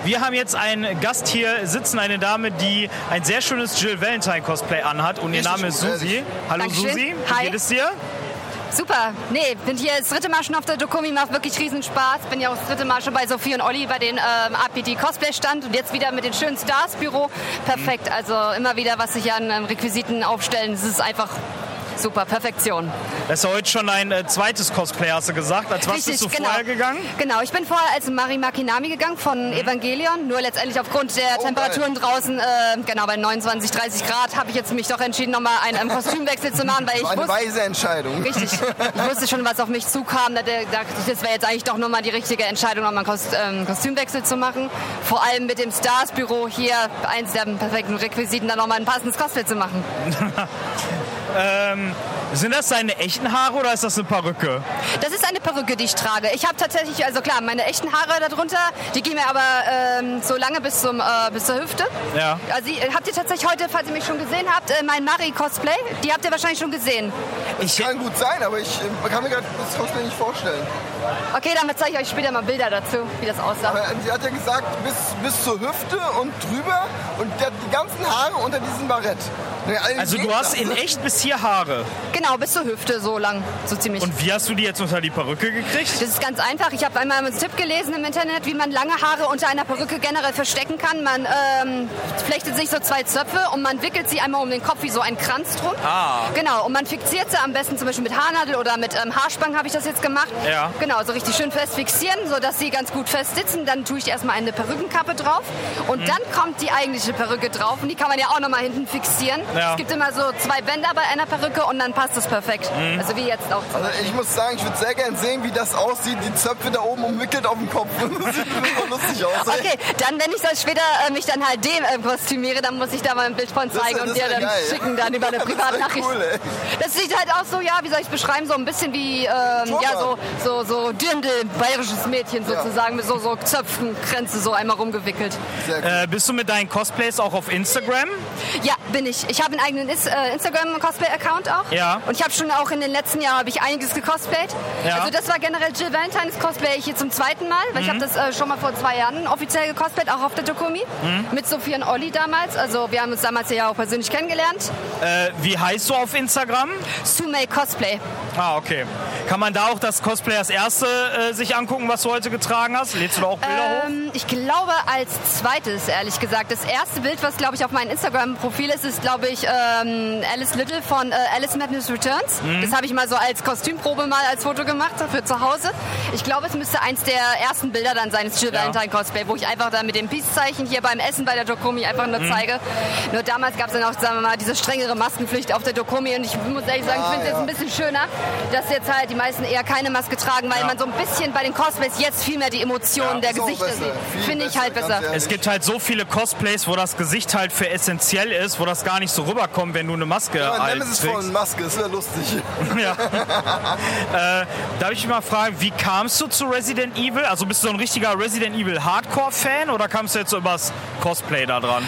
Wir haben jetzt einen Gast hier sitzen, eine Dame, die ein sehr schönes Jill Valentine Cosplay anhat und ihr Name ist Susi. Hallo Dankeschön. Susi, wie Hi. geht es dir? Super. Nee, bin hier das dritte Mal schon auf der Dokumi, macht wirklich riesen Spaß. Bin ja auch das dritte Mal schon bei Sophie und Olli bei den ähm, APT Cosplay stand und jetzt wieder mit den schönen Stars Büro. Perfekt. Also immer wieder, was sich an ähm, Requisiten aufstellen. Es ist einfach super. Perfektion. Das ist ja heute schon ein äh, zweites Cosplay, hast du gesagt. Als was bist du genau. vorher gegangen? Genau, ich bin vorher als Mari Makinami gegangen von Evangelion. Nur letztendlich aufgrund der Oh, Temperaturen draußen, äh, genau bei 29, 30 Grad, habe ich jetzt mich doch entschieden, nochmal einen ähm, Kostümwechsel zu machen, weil ich Eine wusste, weise Entscheidung. Richtig. Ich wusste schon, was auf mich zukam. Da dachte ich, das wäre jetzt eigentlich doch nochmal die richtige Entscheidung, nochmal einen Kost, ähm, Kostümwechsel zu machen. Vor allem mit dem Stars-Büro hier, eins der perfekten Requisiten, dann nochmal ein passendes Cosplay zu machen. Ähm, sind das deine echten Haare oder ist das eine Perücke? Das ist eine Perücke, die ich trage. Ich habe tatsächlich, also klar, meine echten Haare darunter, die gehen mir aber ähm, so lange bis, zum, äh, bis zur Hüfte. Ja. Also ihr- habt ihr tatsächlich heute, falls ihr mich schon gesehen habt, äh, mein Mari-Cosplay, die habt ihr wahrscheinlich schon gesehen. Ich kann gut sein, aber ich äh, kann mir gerade das Cosplay nicht vorstellen. Okay, dann zeige ich euch später mal Bilder dazu, wie das aussah. Aber sie hat ja gesagt, bis, bis zur Hüfte und drüber und der, die ganzen Haare unter diesem Barett. Ne, Also du hast in echt bis hier Haare. Genau, bis zur Hüfte so lang, so ziemlich. Und wie hast du die jetzt unter die Perücke gekriegt? Das ist ganz einfach. Ich habe einmal einen Tipp gelesen im Internet, wie man lange Haare unter einer Perücke generell verstecken kann. Man ähm, flechtet sich so zwei Zöpfe und man wickelt sie einmal um den Kopf wie so ein Kranz drum. Ah. Genau, und man fixiert sie am besten zum Beispiel mit Haarnadel oder mit ähm, Haarspangen habe ich das jetzt gemacht. Ja. Genau, so richtig schön fest fixieren, sodass sie ganz gut fest sitzen. Dann tue ich erstmal eine Perückenkappe drauf und Mhm. dann kommt die eigentliche Perücke drauf und die kann man ja auch nochmal hinten fixieren. Ja. Es gibt immer so zwei Bänder bei einer Perücke und dann passt es perfekt. Mhm. Also wie jetzt auch. Also ich muss sagen, ich würde sehr gern sehen, wie das aussieht, die Zöpfe da oben umwickelt auf dem Kopf. Das sieht so lustig aus. ey. Okay, dann wenn ich das später äh, mich dann halt dem äh, kostümiere, dann muss ich da mal ein Bild von Das zeigen und das dir wär dann geil. schicken dann über eine Das Privatnachricht. cool, ey. das sieht halt aus so, ja, wie soll ich es beschreiben, so ein bisschen wie ähm, ja so so so Dirndl, bayerisches Mädchen sozusagen mit so so Zöpfenkränze so einmal rumgewickelt. Äh, bist du mit deinen Cosplays auch auf Instagram? Ja, bin ich. Ich habe einen eigenen äh, Instagram Cosplay Account auch. Ja. Und ich habe schon auch in den letzten Jahren habe ich einiges gecosplayt. Ja. Also das war generell Jill Valentines Cosplay hier zum zweiten Mal, weil ich Mhm. habe das äh, schon mal vor zwei Jahren offiziell gecosplayt, auch auf der Dokumi. Mhm. Mit Sophie und Olli damals. Also wir haben uns damals ja auch persönlich kennengelernt. Äh, wie heißt du auf Instagram? Sumei Cosplay. Ah, okay. Kann man da auch das Cosplay das erste äh, sich angucken, was du heute getragen hast? Lädst du da auch Bilder hoch? Ähm, ich glaube als zweites, ehrlich gesagt. Das erste Bild, was glaube ich auf meinem Instagram-Profil ist, ist glaube ich ähm, Alice Little von äh, Alice Madness Returns. Mhm. Das habe ich mal so als Kostümprobe mal als Foto gemacht für zu Hause. Ich glaube, es müsste eins der ersten Bilder dann sein, das Jill Ja. Valentine Cosplay, wo ich einfach da mit dem Peace-Zeichen hier beim Essen bei der Dokumi einfach nur Mhm. zeige. Nur damals gab es dann auch, sagen wir mal, diese strengere Maskenpflicht auf der Dokumi und ich muss ehrlich sagen, ich Ah, finde es ja. jetzt ein bisschen schöner, dass jetzt halt die meisten eher keine Maske tragen, weil Ja. man so ein bisschen bei den Cosplays jetzt viel mehr die Emotionen der ist Gesichter sieht. Finde ich halt besser. Es gibt halt so viele Cosplays, wo das Gesicht halt für essentiell ist, wo das gar nicht so rüberkommt, wenn du eine Maske Ja, halt Nemesis trägst. von Maske, das wäre lustig. ja. äh, darf ich mal fragen, wie kamst du zu Resident Evil? Also bist du so ein richtiger Resident Evil Hardcore-Fan oder kamst du jetzt so übers Cosplay da dran?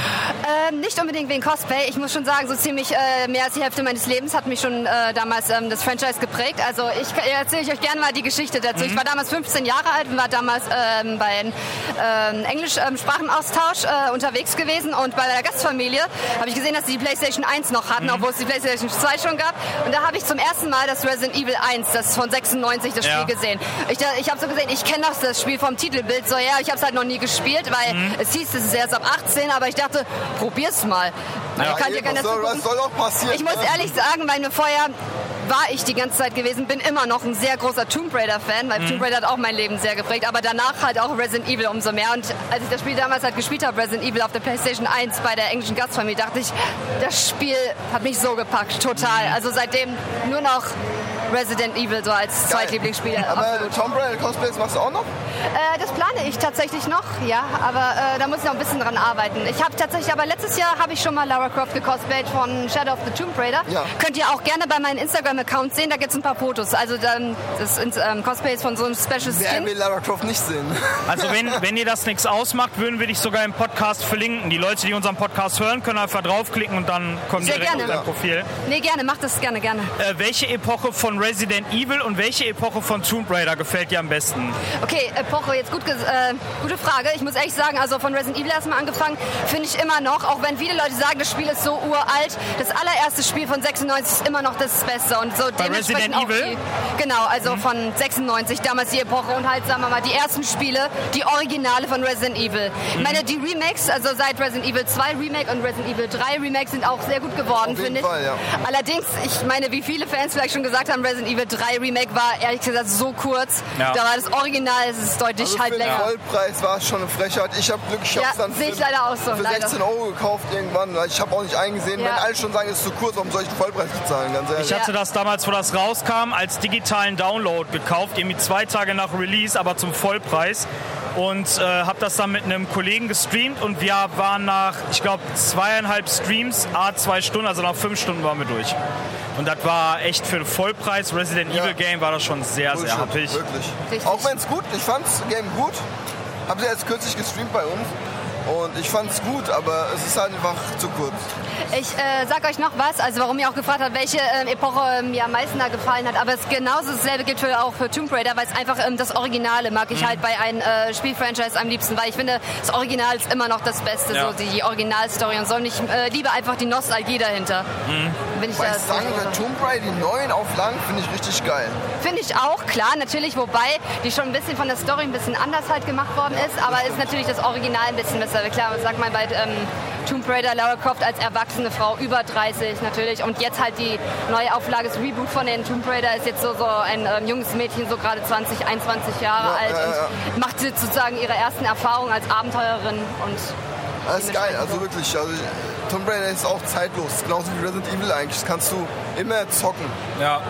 Ähm, nicht unbedingt wegen Cosplay. Ich muss schon sagen, so ziemlich äh, mehr als die Hälfte meines Lebens hat mich schon äh, damals ähm, das Franchise geprägt. Also ich erzähle ich euch gerne mal die Geschichte dazu. Ich war damals 15 Jahre alt und war damals ähm, bei einem ähm, Englisch-Sprachenaustausch äh, unterwegs gewesen und bei der Gastfamilie habe ich gesehen, dass sie die PlayStation 1 noch hatten, obwohl es die PlayStation 2 schon gab. Und da habe ich zum ersten Mal das Resident Evil 1, das von 96, das Ja. Spiel gesehen. Ich, ich habe so gesehen, ich kenne das Spiel vom Titelbild so, ja, ich habe es halt noch nie gespielt, weil es hieß, es ist erst ab 18, aber ich dachte, probier's mal. Ja, dir eben, soll- soll Ich muss ne? ehrlich sagen, weil mir vorher war ich die ganze Zeit gewesen, bin immer noch ein sehr großer Tomb Raider-Fan, weil Mhm. Tomb Raider hat auch mein Leben sehr geprägt, aber danach halt auch Resident Evil umso mehr. Und als ich das Spiel damals halt gespielt habe, Resident Evil auf der PlayStation 1 bei der englischen Gastfamilie, dachte ich, das Spiel hat mich so gepackt, total. Mhm. Also seitdem nur noch Resident Evil so als Zweitlieblingsspiel. Aber absolut. Tomb Raider Cosplays machst du auch noch? Äh, das plane ich tatsächlich noch, ja, aber äh, da muss ich noch ein bisschen dran arbeiten. Ich habe tatsächlich, aber letztes Jahr habe ich schon mal Lara Croft gecosplayt von Shadow of the Tomb Raider. Ja. Könnt ihr auch gerne bei meinem Instagram-Account sehen, da gibt es ein paar Fotos. Also dann, das ähm, Cosplays von so einem Special Wer Skin. will Lara Croft nicht sehen? Also wenn, wenn dir das nichts ausmacht, würden wir dich sogar im Podcast verlinken. Die Leute, die unseren Podcast hören, können einfach draufklicken und dann kommen die Sehr direkt gerne. auf dein Profil. Nee, gerne, mach das gerne, gerne. Äh, welche Epoche von von Resident Evil und welche Epoche von Tomb Raider gefällt dir am besten? Okay, Epoche, jetzt gut, äh, gute Frage. Ich muss ehrlich sagen, also von Resident Evil erstmal angefangen, finde ich immer noch, auch wenn viele Leute sagen, das Spiel ist so uralt, das allererste Spiel von 96 ist immer noch das Beste. Und so Bei dementsprechend Resident auch Evil? Die, genau, also von 96, damals die Epoche und halt, sagen wir mal, die ersten Spiele, die Originale von Resident Evil. Ich meine, die Remakes, also seit Resident Evil 2 Remake und Resident Evil 3 Remake sind auch sehr gut geworden, finde ich. Fall, ja. Allerdings, ich meine, wie viele Fans vielleicht schon gesagt haben, Resident Evil 3 Remake war ehrlich gesagt so kurz. Ja. Da war das Original, es ist deutlich Also halt für den länger. Vollpreis war es schon eine Frechheit. Ich habe Glück, ich Ja, habe es dann sehe ich für, leider auch so, für leider. 16 Euro gekauft irgendwann. Ich habe auch nicht eingesehen, Ja. wenn alle schon sagen, es ist zu kurz, warum soll ich den Vollpreis bezahlen, ganz ehrlich. Ich hatte das damals, wo das rauskam, als digitalen Download gekauft, irgendwie zwei Tage nach Release, aber zum Vollpreis. Und äh, habe das dann mit einem Kollegen gestreamt und wir waren nach, ich glaube, zweieinhalb Streams, a zwei Stunden, also nach fünf Stunden waren wir durch. Und das war echt für den Vollpreis Resident Ja. Evil Game war das schon sehr, sehr Bullshit, happig. Wirklich. Richtig. Auch wenn es gut, ich fand's Game gut. Haben sie jetzt kürzlich gestreamt bei uns. Und ich fand's gut, aber es ist halt einfach zu kurz. Ich äh, sag euch noch was, also warum ihr auch gefragt habt, welche ähm, Epoche ähm, mir am meisten da gefallen hat. Aber es genauso dasselbe gilt für, auch für Tomb Raider, weil es einfach ähm, das Originale mag Mhm. ich halt bei einem äh, Spielfranchise am liebsten, weil ich finde, das Original ist immer noch das Beste, Ja. so die, die Originalstory und so. Und ich äh, liebe einfach die Nostalgie dahinter. Bin ich Weil da ich sagen, der Tomb Raider, die neuen Auflagen, finde ich richtig geil. Finde ich auch, klar, natürlich, wobei die schon ein bisschen von der Story ein bisschen anders halt gemacht worden ist, aber ist natürlich das Original ein bisschen besser. Klar, sagt man bei ähm, Tomb Raider Lara Croft als erwachsene Frau über 30 natürlich und jetzt halt die neue Auflage, das Reboot von den Tomb Raider ist jetzt so, so ein ähm, junges Mädchen, so gerade 20, 21 Jahre Ja, alt ja, ja. und macht sozusagen ihre ersten Erfahrungen als Abenteurerin und Das ist geil, also so. wirklich. Also Tomb Raider ist auch zeitlos, genauso wie Resident Evil eigentlich. Das kannst du immer zocken. Ja.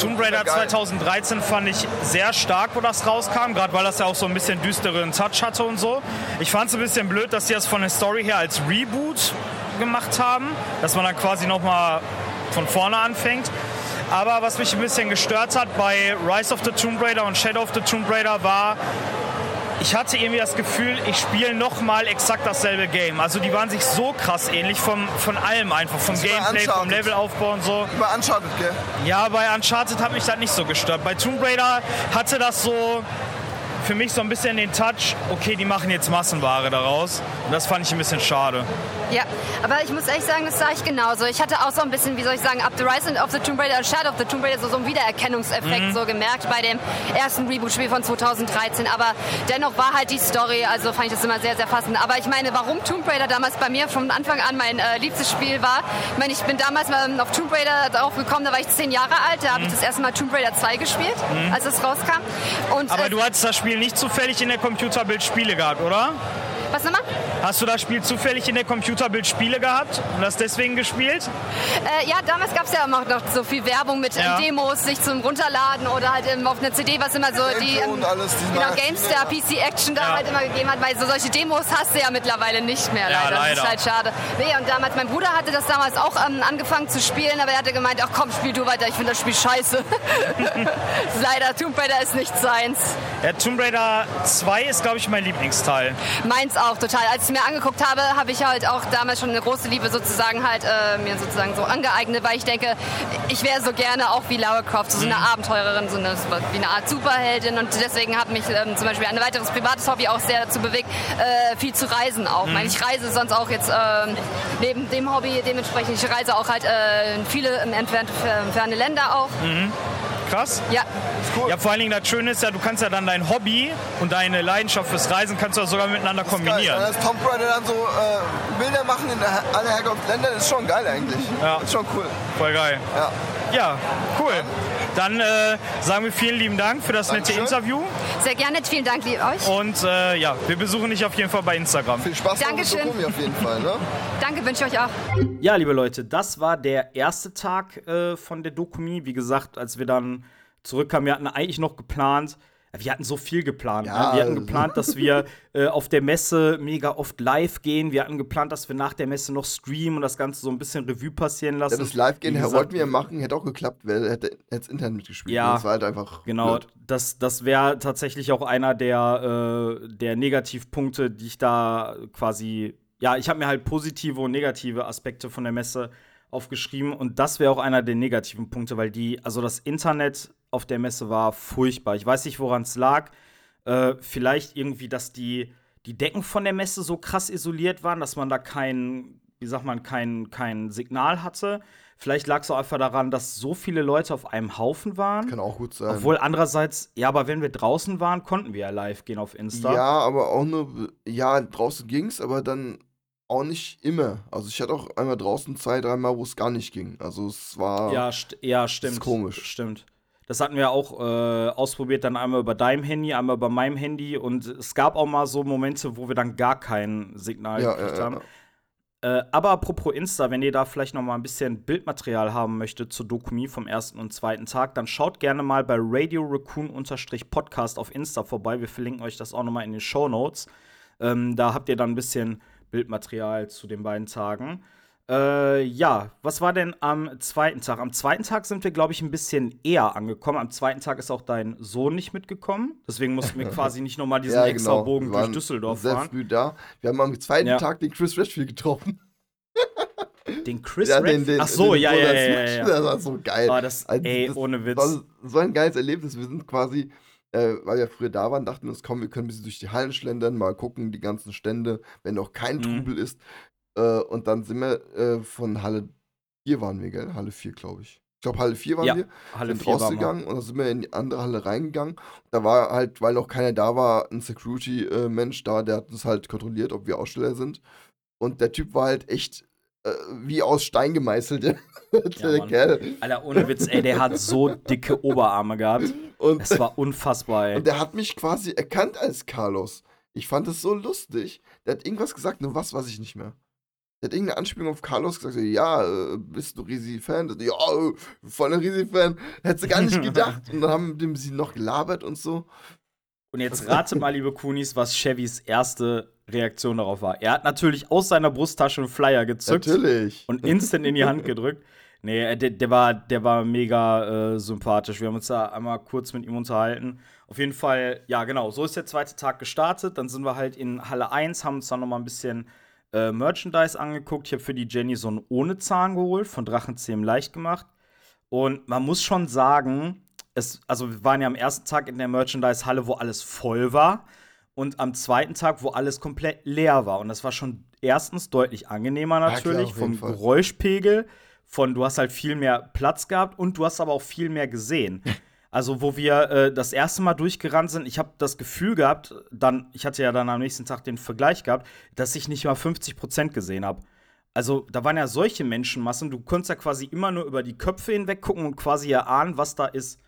Tomb Raider super geil. 2013 fand ich sehr stark, wo das rauskam, gerade weil das ja auch so ein bisschen düsteren Touch hatte und so. Ich fand es ein bisschen blöd, dass sie das von der Story her als Reboot gemacht haben, dass man dann quasi nochmal von vorne anfängt. Aber was mich ein bisschen gestört hat bei Rise of the Tomb Raider und Shadow of the Tomb Raider war, ich hatte irgendwie das Gefühl, ich spiele nochmal exakt dasselbe Game. Also die waren sich so krass ähnlich vom, von allem einfach, vom bei Gameplay, vom. Levelaufbau und so. Über Uncharted, gell? Ja, bei Uncharted hat mich das nicht so gestört. Bei Tomb Raider hatte das so für mich so ein bisschen den Touch, okay, die machen jetzt Massenware daraus. Und das fand ich ein bisschen schade. Ja, aber ich muss ehrlich sagen, das sah ich genauso. Ich hatte auch so ein bisschen, wie soll ich sagen, Up the Rise of the Tomb Raider und Shadow of the Tomb Raider so, so einen Wiedererkennungseffekt so gemerkt bei dem ersten Reboot-Spiel von 2013. Aber dennoch war halt die Story, also fand ich das immer sehr, sehr passend. Aber ich meine, warum Tomb Raider damals bei mir von Anfang an mein äh, liebstes Spiel war, ich meine, ich bin damals mal auf Tomb Raider drauf gekommen, da war ich zehn Jahre alt, da habe ich das erste Mal Tomb Raider 2 gespielt, als es rauskam. Und, Aber äh, du hattest das Spiel nicht zufällig in der Computerbild Spiele gehabt, oder? was nochmal? Hast du das Spiel zufällig in der Computerbild Spiele gehabt und hast deswegen gespielt? Äh, ja, damals gab es ja immer noch so viel Werbung mit Ja. ähm, Demos, sich zum Runterladen oder halt ähm, auf einer CD, was immer so die Gameplay und alles, die genau, GameStar, PC Action da Ja. halt immer gegeben hat, weil so solche Demos hast du ja mittlerweile nicht mehr. Ja, leider. Das leider. ist halt schade. Nee, und damals, mein Bruder hatte das damals auch ähm, angefangen zu spielen, aber er hatte gemeint, ach komm, spiel du weiter, ich finde das Spiel scheiße. leider, Tomb Raider ist nicht seins. Ja, Tomb Raider 2 ist, glaube ich, mein Lieblingsteil. Meins auch total. Als mir angeguckt habe, habe ich halt auch damals schon eine große Liebe sozusagen halt äh, mir sozusagen so angeeignet, weil ich denke, ich wäre so gerne auch wie Lara Croft, so eine Abenteurerin, so eine, wie eine Art Superheldin und deswegen hat mich ähm, zum Beispiel ein weiteres privates Hobby auch sehr dazu bewegt, äh, viel zu reisen auch. Ich meine, ich reise sonst auch jetzt ähm, neben dem Hobby dementsprechend, ich reise auch halt äh, in viele ähm, entfernte ferne Länder auch. Krass. Ja, Ja, vor allen Dingen das Schöne ist ja, du kannst ja dann dein Hobby und deine Leidenschaft fürs Reisen kannst du sogar miteinander Geil. kombinieren. Wenn das Tomb Raider dann so äh, Bilder machen in der, alle Herkunftsländern, ist schon geil eigentlich. Ja. Ist schon cool. Voll geil. Ja. Ja, cool. Dann äh, sagen wir vielen lieben Dank für das nette Dankeschön. Interview. sehr gerne. Vielen Dank euch. Und äh, ja, wir besuchen dich auf jeden Fall bei Instagram. Viel Spaß mit Dankeschön. Dokumi auf jeden Fall. Ne? Danke, wünsche ich euch auch. Ja, liebe Leute, das war der erste Tag äh, von der Dokumi. Wie gesagt, als wir dann zurückkamen, wir hatten eigentlich noch geplant, wir hatten so viel geplant. Ja, ne? Wir hatten also- geplant, dass wir äh, auf der Messe mega oft live gehen. Wir hatten geplant, dass wir nach der Messe noch streamen und das Ganze so ein bisschen Revue passieren lassen. Ja, das Live-Gehen wollten wir machen, hätte auch geklappt, hätte das Internet mitgespielt. Ja. Das war halt einfach. Genau, blöd. das, das wäre tatsächlich auch einer der, äh, der Negativpunkte, die ich da quasi. Ja, ich habe mir halt positive und negative Aspekte von der Messe aufgeschrieben und das wäre auch einer der negativen Punkte, weil die, also das Internet auf der Messe war furchtbar. Ich weiß nicht, woran es lag. Äh, vielleicht irgendwie, dass die, die Decken von der Messe so krass isoliert waren, dass man da kein, wie sagt man, kein, kein Signal hatte. Vielleicht lag es auch einfach daran, dass so viele Leute auf einem Haufen waren. Kann auch gut sein. Obwohl andererseits, ja, aber wenn wir draußen waren, konnten wir ja live gehen auf Insta. Ja, aber auch nur, ja, draußen ging's, aber dann auch nicht immer. Also ich hatte auch einmal draußen zwei, dreimal, wo es gar nicht ging. Also es war. Ja, st ja stimmt. ist komisch. Stimmt. Das hatten wir auch äh, ausprobiert, dann einmal über deinem Handy, einmal über meinem Handy. Und es gab auch mal so Momente, wo wir dann gar kein Signal Ja, gekriegt ja, haben. ja. Äh, aber apropos Insta, wenn ihr da vielleicht noch mal ein bisschen Bildmaterial haben möchtet zur Dokumi vom ersten und zweiten Tag, dann schaut gerne mal bei Radio Raccoon-Podcast auf Insta vorbei. Wir verlinken euch das auch noch mal in den Show Notes. Ähm, da habt ihr dann ein bisschen Bildmaterial zu den beiden Tagen. Äh, ja, was war denn am zweiten Tag? Am zweiten Tag sind wir, glaube ich, ein bisschen eher angekommen. Am zweiten Tag ist auch dein Sohn nicht mitgekommen. Deswegen mussten wir quasi nicht noch mal diesen extra Bogen durch Düsseldorf sehr fahren. früh da. Wir haben am zweiten Ja. Tag den Chris Redfield getroffen. Den Chris Ja, Redfield? Ach so, den ja, ja, ja, ja, ja. Das war so geil. Ah, das, Also, ey, das ohne Witz. war so ein geiles Erlebnis. Wir sind quasi, äh, weil wir früher da waren, dachten wir uns, komm, wir können ein bisschen durch die Hallen schlendern, mal gucken, die ganzen Stände, wenn noch kein Mhm. Trubel ist. Äh, und dann sind wir äh, von Halle 4 waren wir, gell? Halle 4, glaube ich. Ich glaube, Halle 4 waren Ja, wir. Halle sind 4 war mal. rausgegangen und dann sind wir in die andere Halle reingegangen. Da war halt, weil noch keiner da war, ein Security-Mensch da, der hat uns halt kontrolliert, ob wir Aussteller sind. Und der Typ war halt echt äh, wie aus Stein gemeißelt, der. Kerl. Alter, ohne Witz, ey, der hat so dicke Oberarme gehabt. Und, Es war unfassbar, ey. und der hat mich quasi erkannt als Carlos. Ich fand es so lustig. Der hat irgendwas gesagt, nur was weiß ich nicht mehr. Der hat irgendeine Anspielung auf Carlos gesagt, ja, äh, bist du Risi-Fan? Ja, äh, voll ein Risi-Fan. Hättest du gar nicht gedacht. Und dann haben dem sie noch gelabert und so. Und jetzt rate mal, liebe Kunis, was Chevys erste Reaktion darauf war. Er hat natürlich aus seiner Brusttasche einen Flyer gezückt Natürlich. und instant in die Hand gedrückt. Nee, äh, der, der, war, der war mega äh, sympathisch. Wir haben uns da einmal kurz mit ihm unterhalten. Auf jeden Fall, ja, genau, so ist der zweite Tag gestartet. Dann sind wir halt in Halle 1, haben uns dann noch mal ein bisschen äh, Merchandise angeguckt. Ich habe für die Jenny so einen ohne Zahn geholt, von Drachenzähmen leicht gemacht. Und man muss schon sagen, es, also wir waren ja am ersten Tag in der Merchandise-Halle, wo alles voll war. Und am zweiten Tag, wo alles komplett leer war. Und das war schon erstens deutlich angenehmer klar, natürlich, auf jeden vom Fall. Geräuschpegel, von du hast halt viel mehr Platz gehabt und du hast aber auch viel mehr gesehen. Also, wo wir äh, das erste Mal durchgerannt sind, ich habe das Gefühl gehabt, dann, ich hatte ja dann am nächsten Tag den Vergleich gehabt, dass ich nicht mal 50% gesehen habe. Also, da waren ja solche Menschenmassen, du konntest ja quasi immer nur über die Köpfe hinweg gucken und quasi erahnen, was da ist.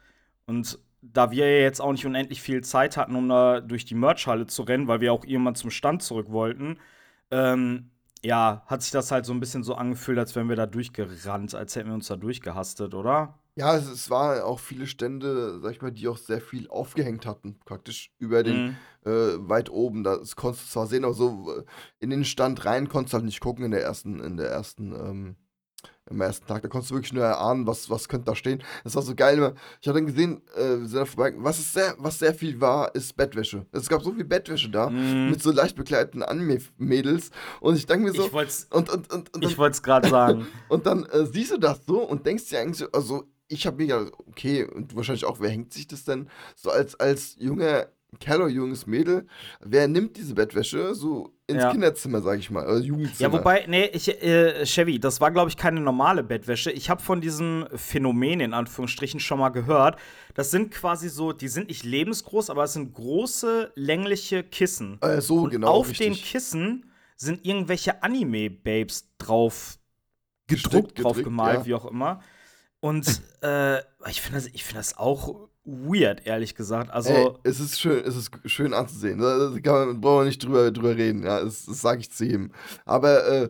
Und da wir ja jetzt auch nicht unendlich viel Zeit hatten, um da durch die Merchhalle zu rennen, weil wir auch irgendwann zum Stand zurück wollten, ähm, ja, hat sich das halt so ein bisschen so angefühlt, als wären wir da durchgerannt, als hätten wir uns da durchgehastet, oder? Ja, es, es waren auch viele Stände, sag ich mal, die auch sehr viel aufgehängt hatten. Praktisch über den, Mhm. äh, weit oben. Das konntest du zwar sehen, aber so äh, in den Stand rein konntest du halt nicht gucken in der ersten, in der ersten, ähm, am ersten Tag. Da konntest du wirklich nur erahnen, was, was könnte da stehen. Das war so geil. Ich habe dann gesehen, äh, was, ist sehr, was sehr viel war, ist Bettwäsche. Es gab so viel Bettwäsche da, Mhm. mit so leicht begleiteten Anime-Mädels. Und ich denke mir so, Ich wollte es und, und, und, und, ich wollt's gerade sagen. und dann äh, siehst du das so und denkst dir eigentlich so, also ich habe mir ja, okay, und wahrscheinlich auch, wer hängt sich das denn so als, als junger Kerl oder junges Mädel, wer nimmt diese Bettwäsche so ins Ja. Kinderzimmer, sag ich mal, oder Jugendzimmer? Ja, wobei, nee, ich, äh, Chevy, das war, glaube ich, keine normale Bettwäsche. Ich habe von diesem Phänomen in Anführungsstrichen schon mal gehört. Das sind quasi so, die sind nicht lebensgroß, aber es sind große, längliche Kissen. Äh, so Und genau. auf richtig. den Kissen sind irgendwelche Anime-Babes drauf gedruckt, Gestrickt, drauf gedrückt, gemalt, ja. wie auch immer. Und äh, ich finde das, ich find das auch weird, ehrlich gesagt. Also, Ey, es ist schön, es ist schön anzusehen. Da kann man, brauchen wir nicht drüber, drüber reden. Ja, das, das sage ich zu jedem. Aber äh,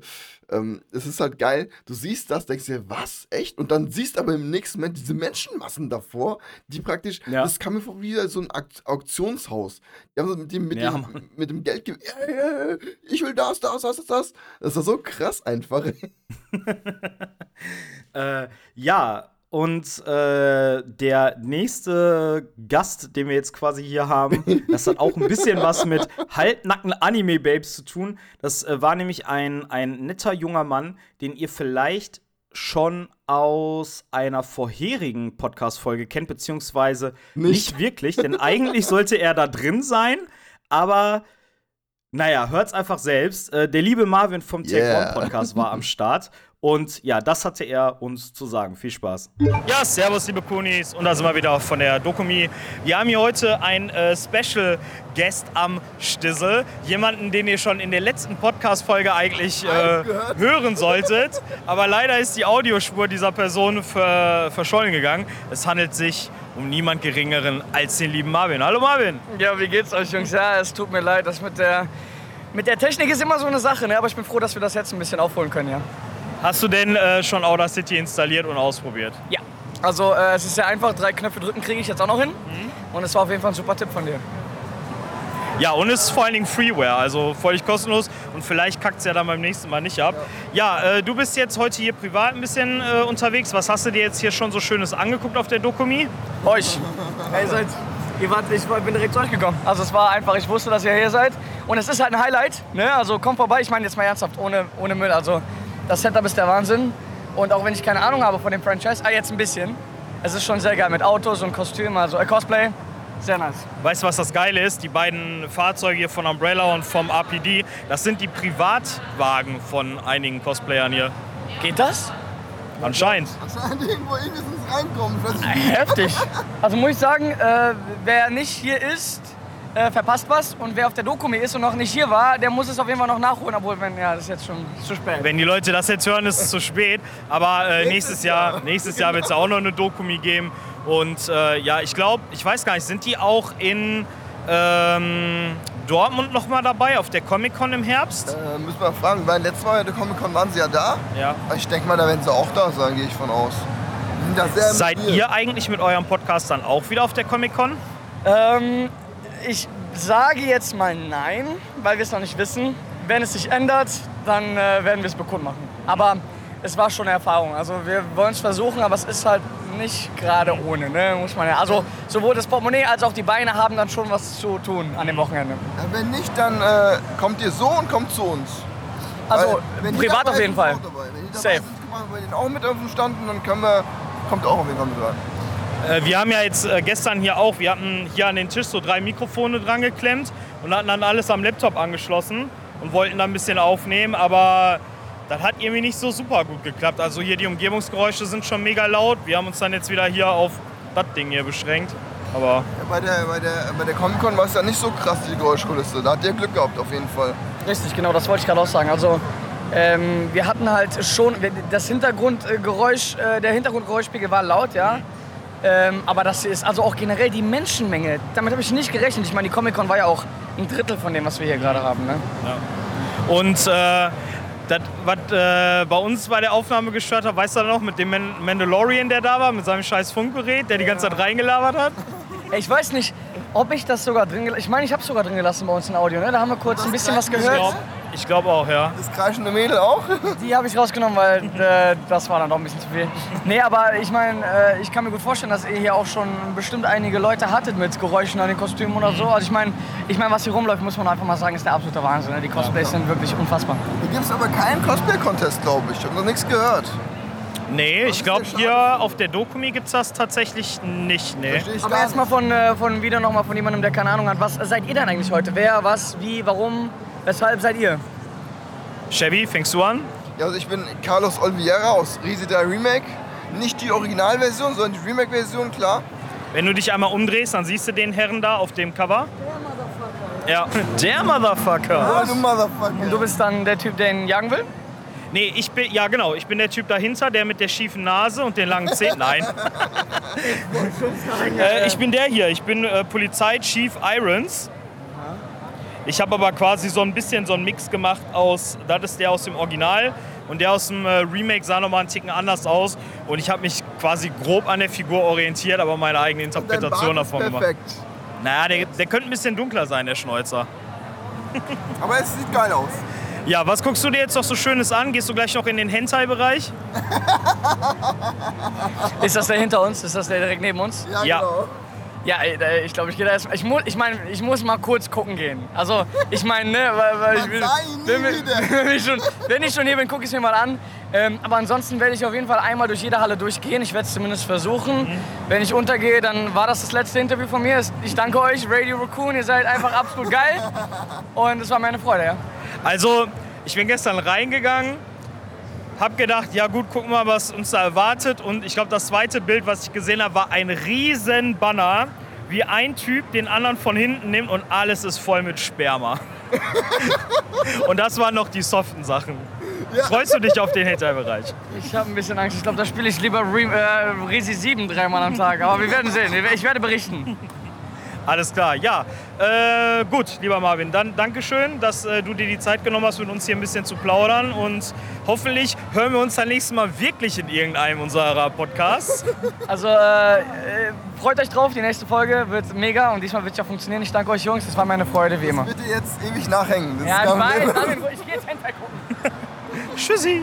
ähm, es ist halt geil. Du siehst das, denkst dir, was? Echt? Und dann siehst aber im nächsten Moment diese Menschenmassen davor, die praktisch, Ja. das kam mir vor wie so ein Auk Auktionshaus. Die haben so mit dem, mit Ja, dem, mit dem Geld, ge- ja, ich will das, das, das, das, das. Das war so krass einfach. Äh, ja, und äh, der nächste Gast, den wir jetzt quasi hier haben, das hat auch ein bisschen was mit halbnackten Anime-Babes zu tun. Das äh, war nämlich ein, ein netter junger Mann, den ihr vielleicht schon aus einer vorherigen Podcast-Folge kennt, beziehungsweise nicht, Nicht. wirklich, denn eigentlich sollte er da drin sein, aber naja, hört's einfach selbst. Äh, der liebe Marvin vom Take Yeah. One Podcast war am Start und ja, das hatte er uns zu sagen. Viel Spaß. Ja, servus, liebe Kunis. Und da sind wir wieder von der Dokumi. Wir haben hier heute einen äh, Special Guest am Stissel. Jemanden, den ihr schon in der letzten Podcast-Folge eigentlich äh, hören solltet. Aber leider ist die Audiospur dieser Person ver verschollen gegangen. Es handelt sich um niemand Geringeren als den lieben Marvin. Hallo Marvin. Ja, wie geht's euch, Jungs? Ja, es tut mir leid, das mit der, mit der Technik ist immer so eine Sache, ne? aber ich bin froh, dass wir das jetzt ein bisschen aufholen können, ja. Hast du denn äh, schon Audacity installiert und ausprobiert? Ja. Also, äh, es ist sehr einfach, drei Knöpfe drücken kriege ich jetzt auch noch hin. Und es war auf jeden Fall ein super Tipp von dir. Ja, und es ist vor allen Dingen Freeware, also völlig kostenlos und vielleicht kackt es ja dann beim nächsten Mal nicht ab. Ja, äh, du bist jetzt heute hier privat ein bisschen äh, unterwegs. Was hast du dir jetzt hier schon so Schönes angeguckt auf der Dokumi? Euch. Ihr seid, ihr wart, ich bin direkt zu euch gekommen. Also, es war einfach, ich wusste, dass ihr hier seid. Und es ist halt ein Highlight, ne? Also, kommt vorbei. Ich meine jetzt mal ernsthaft, ohne, ohne Müll. Also, das Setup ist der Wahnsinn. Und auch wenn ich keine Ahnung habe von dem Franchise, ah, jetzt ein bisschen. Es ist schon sehr geil mit Autos und Kostümen, also äh, Cosplay. Sehr nice. Weißt du, was das Geile ist? Die beiden Fahrzeuge hier von Umbrella und vom RPD, das sind die Privatwagen von einigen Cosplayern hier. Geht das? Anscheinend. Anscheinend irgendwo irgendwie es reinkommen. Wie. Heftig. Also muss ich sagen, äh, wer nicht hier ist, äh, verpasst was. Und wer auf der Dokumi ist und noch nicht hier war, der muss es auf jeden Fall noch nachholen. Obwohl, wenn, ja, das ist jetzt schon zu spät. Wenn die Leute das jetzt hören, ist es zu spät. Aber äh, nächstes Jahr, nächstes Jahr wird es auch noch eine Dokumi geben. Und äh, ja, ich glaube, ich weiß gar nicht, sind die auch in ähm, Dortmund noch mal dabei auf der Comic Con im Herbst? Äh, müssen wir fragen, weil letztes Mal bei der Comic Con waren sie ja da. Ja. Ich denke mal, da werden sie auch da sein, gehe ich von aus. Seid Spiel. ihr eigentlich mit eurem Podcast dann auch wieder auf der Comic Con? Ähm, ich sage jetzt mal nein, weil wir es noch nicht wissen. Wenn es sich ändert, dann äh, werden wir es bekund machen. Aber es war schon eine Erfahrung. Also wir wollen es versuchen, aber es ist halt nicht gerade ohne, ne? muss man ja. Also sowohl das Portemonnaie als auch die Beine haben dann schon was zu tun an dem Wochenende. Wenn nicht, dann äh, kommt ihr so und kommt zu uns. Also Weil, privat auf jeden Fall. auch dabei. Wenn die dabei Safe. sind, kommen wir bei denen auch mit auf den Stand und dann können wir, kommt auch auf jeden Fall mit rein. Äh, wir haben ja jetzt äh, gestern hier auch, wir hatten hier an den Tisch so drei Mikrofone dran geklemmt und hatten dann alles am Laptop angeschlossen und wollten dann ein bisschen aufnehmen, aber das hat irgendwie nicht so super gut geklappt. Also hier die Umgebungsgeräusche sind schon mega laut. Wir haben uns dann jetzt wieder hier auf das Ding hier beschränkt. Aber Ja, bei der, bei der, bei der Comic Con war es ja nicht so krass, die Geräuschkulisse. Da hat ihr Glück gehabt, auf jeden Fall. Richtig, genau, das wollte ich gerade auch sagen. Also ähm, wir hatten halt schon, das Hintergrundgeräusch, äh, der Hintergrundgeräuschspiegel war laut, ja. Ähm, aber das ist also auch generell die Menschenmenge. Damit habe ich nicht gerechnet. Ich meine, die Comic-Con war ja auch ein Drittel von dem, was wir hier gerade haben. Ne? Und äh, das, was äh, bei uns bei der Aufnahme gestört hat, weißt du noch, mit dem Man Mandalorian, der da war, mit seinem scheiß Funkgerät, der die ganze Zeit reingelabert hat? Ich weiß nicht, ob ich das sogar drin gelassen Ich meine, ich habe es sogar drin gelassen bei uns in Audio. Ne? Da haben wir kurz ein bisschen was Ich gehört. glaube ich glaub auch, ja. Das kreischende Mädel auch? Die habe ich rausgenommen, weil äh, das war dann doch ein bisschen zu viel. Nee, aber ich meine, äh, ich kann mir gut vorstellen, dass ihr hier auch schon bestimmt einige Leute hattet mit Geräuschen an den Kostümen oder so. Also ich meine, ich mein, was hier rumläuft, muss man einfach mal sagen, ist der absolute Wahnsinn. Ne? Die Cosplays sind wirklich unfassbar. Da gibt es aber keinen Cosplay-Contest, glaube ich. Ich habe noch nichts gehört. Nee, ich glaube, der hier auf der Dokumi gibt es das tatsächlich nicht. Nee. Aber erstmal von, äh, von wieder nochmal von jemandem, der keine Ahnung hat. Was seid ihr denn eigentlich heute? Wer, was, wie, warum, weshalb seid ihr? Chevy, fängst du an? Ja, also ich bin Carlos Oliveira aus Risida Remake. Nicht die Originalversion, sondern die Remake-Version, klar. Wenn du dich einmal umdrehst, dann siehst du den Herren da auf dem Cover. Ja, der Motherfucker. Oh, du Motherfucker. Und du bist dann der Typ, der ihn jagen will? Nee, ich bin, ja genau, ich bin der Typ dahinter, der mit der schiefen Nase und den langen Zähnen. Nein. äh, ich bin der hier, ich bin äh, Polizei Chief Irons. Ich habe aber quasi so ein bisschen so einen Mix gemacht aus, das ist der aus dem Original und der aus dem äh, Remake sah nochmal einen Ticken anders aus. Und ich habe mich quasi grob an der Figur orientiert, aber meine eigene Interpretation davon gemacht. perfekt. Naja, der, der könnte ein bisschen dunkler sein, der Schnäuzer. Aber es sieht geil aus. Ja, was guckst du dir jetzt noch so Schönes an? Gehst du gleich noch in den Hentai-Bereich? Ist das der hinter uns? Ist das der direkt neben uns? Ja, Ja. genau. Ja, ich glaube, ich gehe da erst. Ich, mu ich meine, ich muss mal kurz gucken gehen. Also, ich meine, ne, weil, weil ich will, wenn, wenn, ich schon, wenn ich schon hier bin, gucke ich es mir mal an. Ähm, aber ansonsten werde ich auf jeden Fall einmal durch jede Halle durchgehen. Ich werde es zumindest versuchen. Wenn ich untergehe, dann war das das letzte Interview von mir. Ich danke euch, Radio Raccoon. Ihr seid einfach absolut geil. Und es war mir eine Freude, ja. Also, ich bin gestern reingegangen, hab gedacht, ja gut, gucken wir mal, was uns da erwartet. Und ich glaube, das zweite Bild, was ich gesehen habe, war ein riesen Banner, wie ein Typ den anderen von hinten nimmt und alles ist voll mit Sperma. und das waren noch die soften Sachen. Freust du dich auf den Hinterbereich? Ich habe ein bisschen Angst. Ich glaube, da spiele ich lieber Re äh, Resi 7 dreimal am Tag. Aber wir werden sehen. Ich werde berichten. Alles klar, ja. Äh, gut, lieber Marvin, dann Dankeschön, dass äh, du dir die Zeit genommen hast, mit uns hier ein bisschen zu plaudern. Und hoffentlich hören wir uns dann nächstes Mal wirklich in irgendeinem unserer Podcasts. Also äh, äh, freut euch drauf, die nächste Folge wird mega und diesmal wird es ja funktionieren. Ich danke euch Jungs, das war meine Freude wie immer. Bitte jetzt ewig nachhängen. Das Ja, ist ich weiß. Marvin, ich gehe jetzt Hentai gucken. Tschüssi.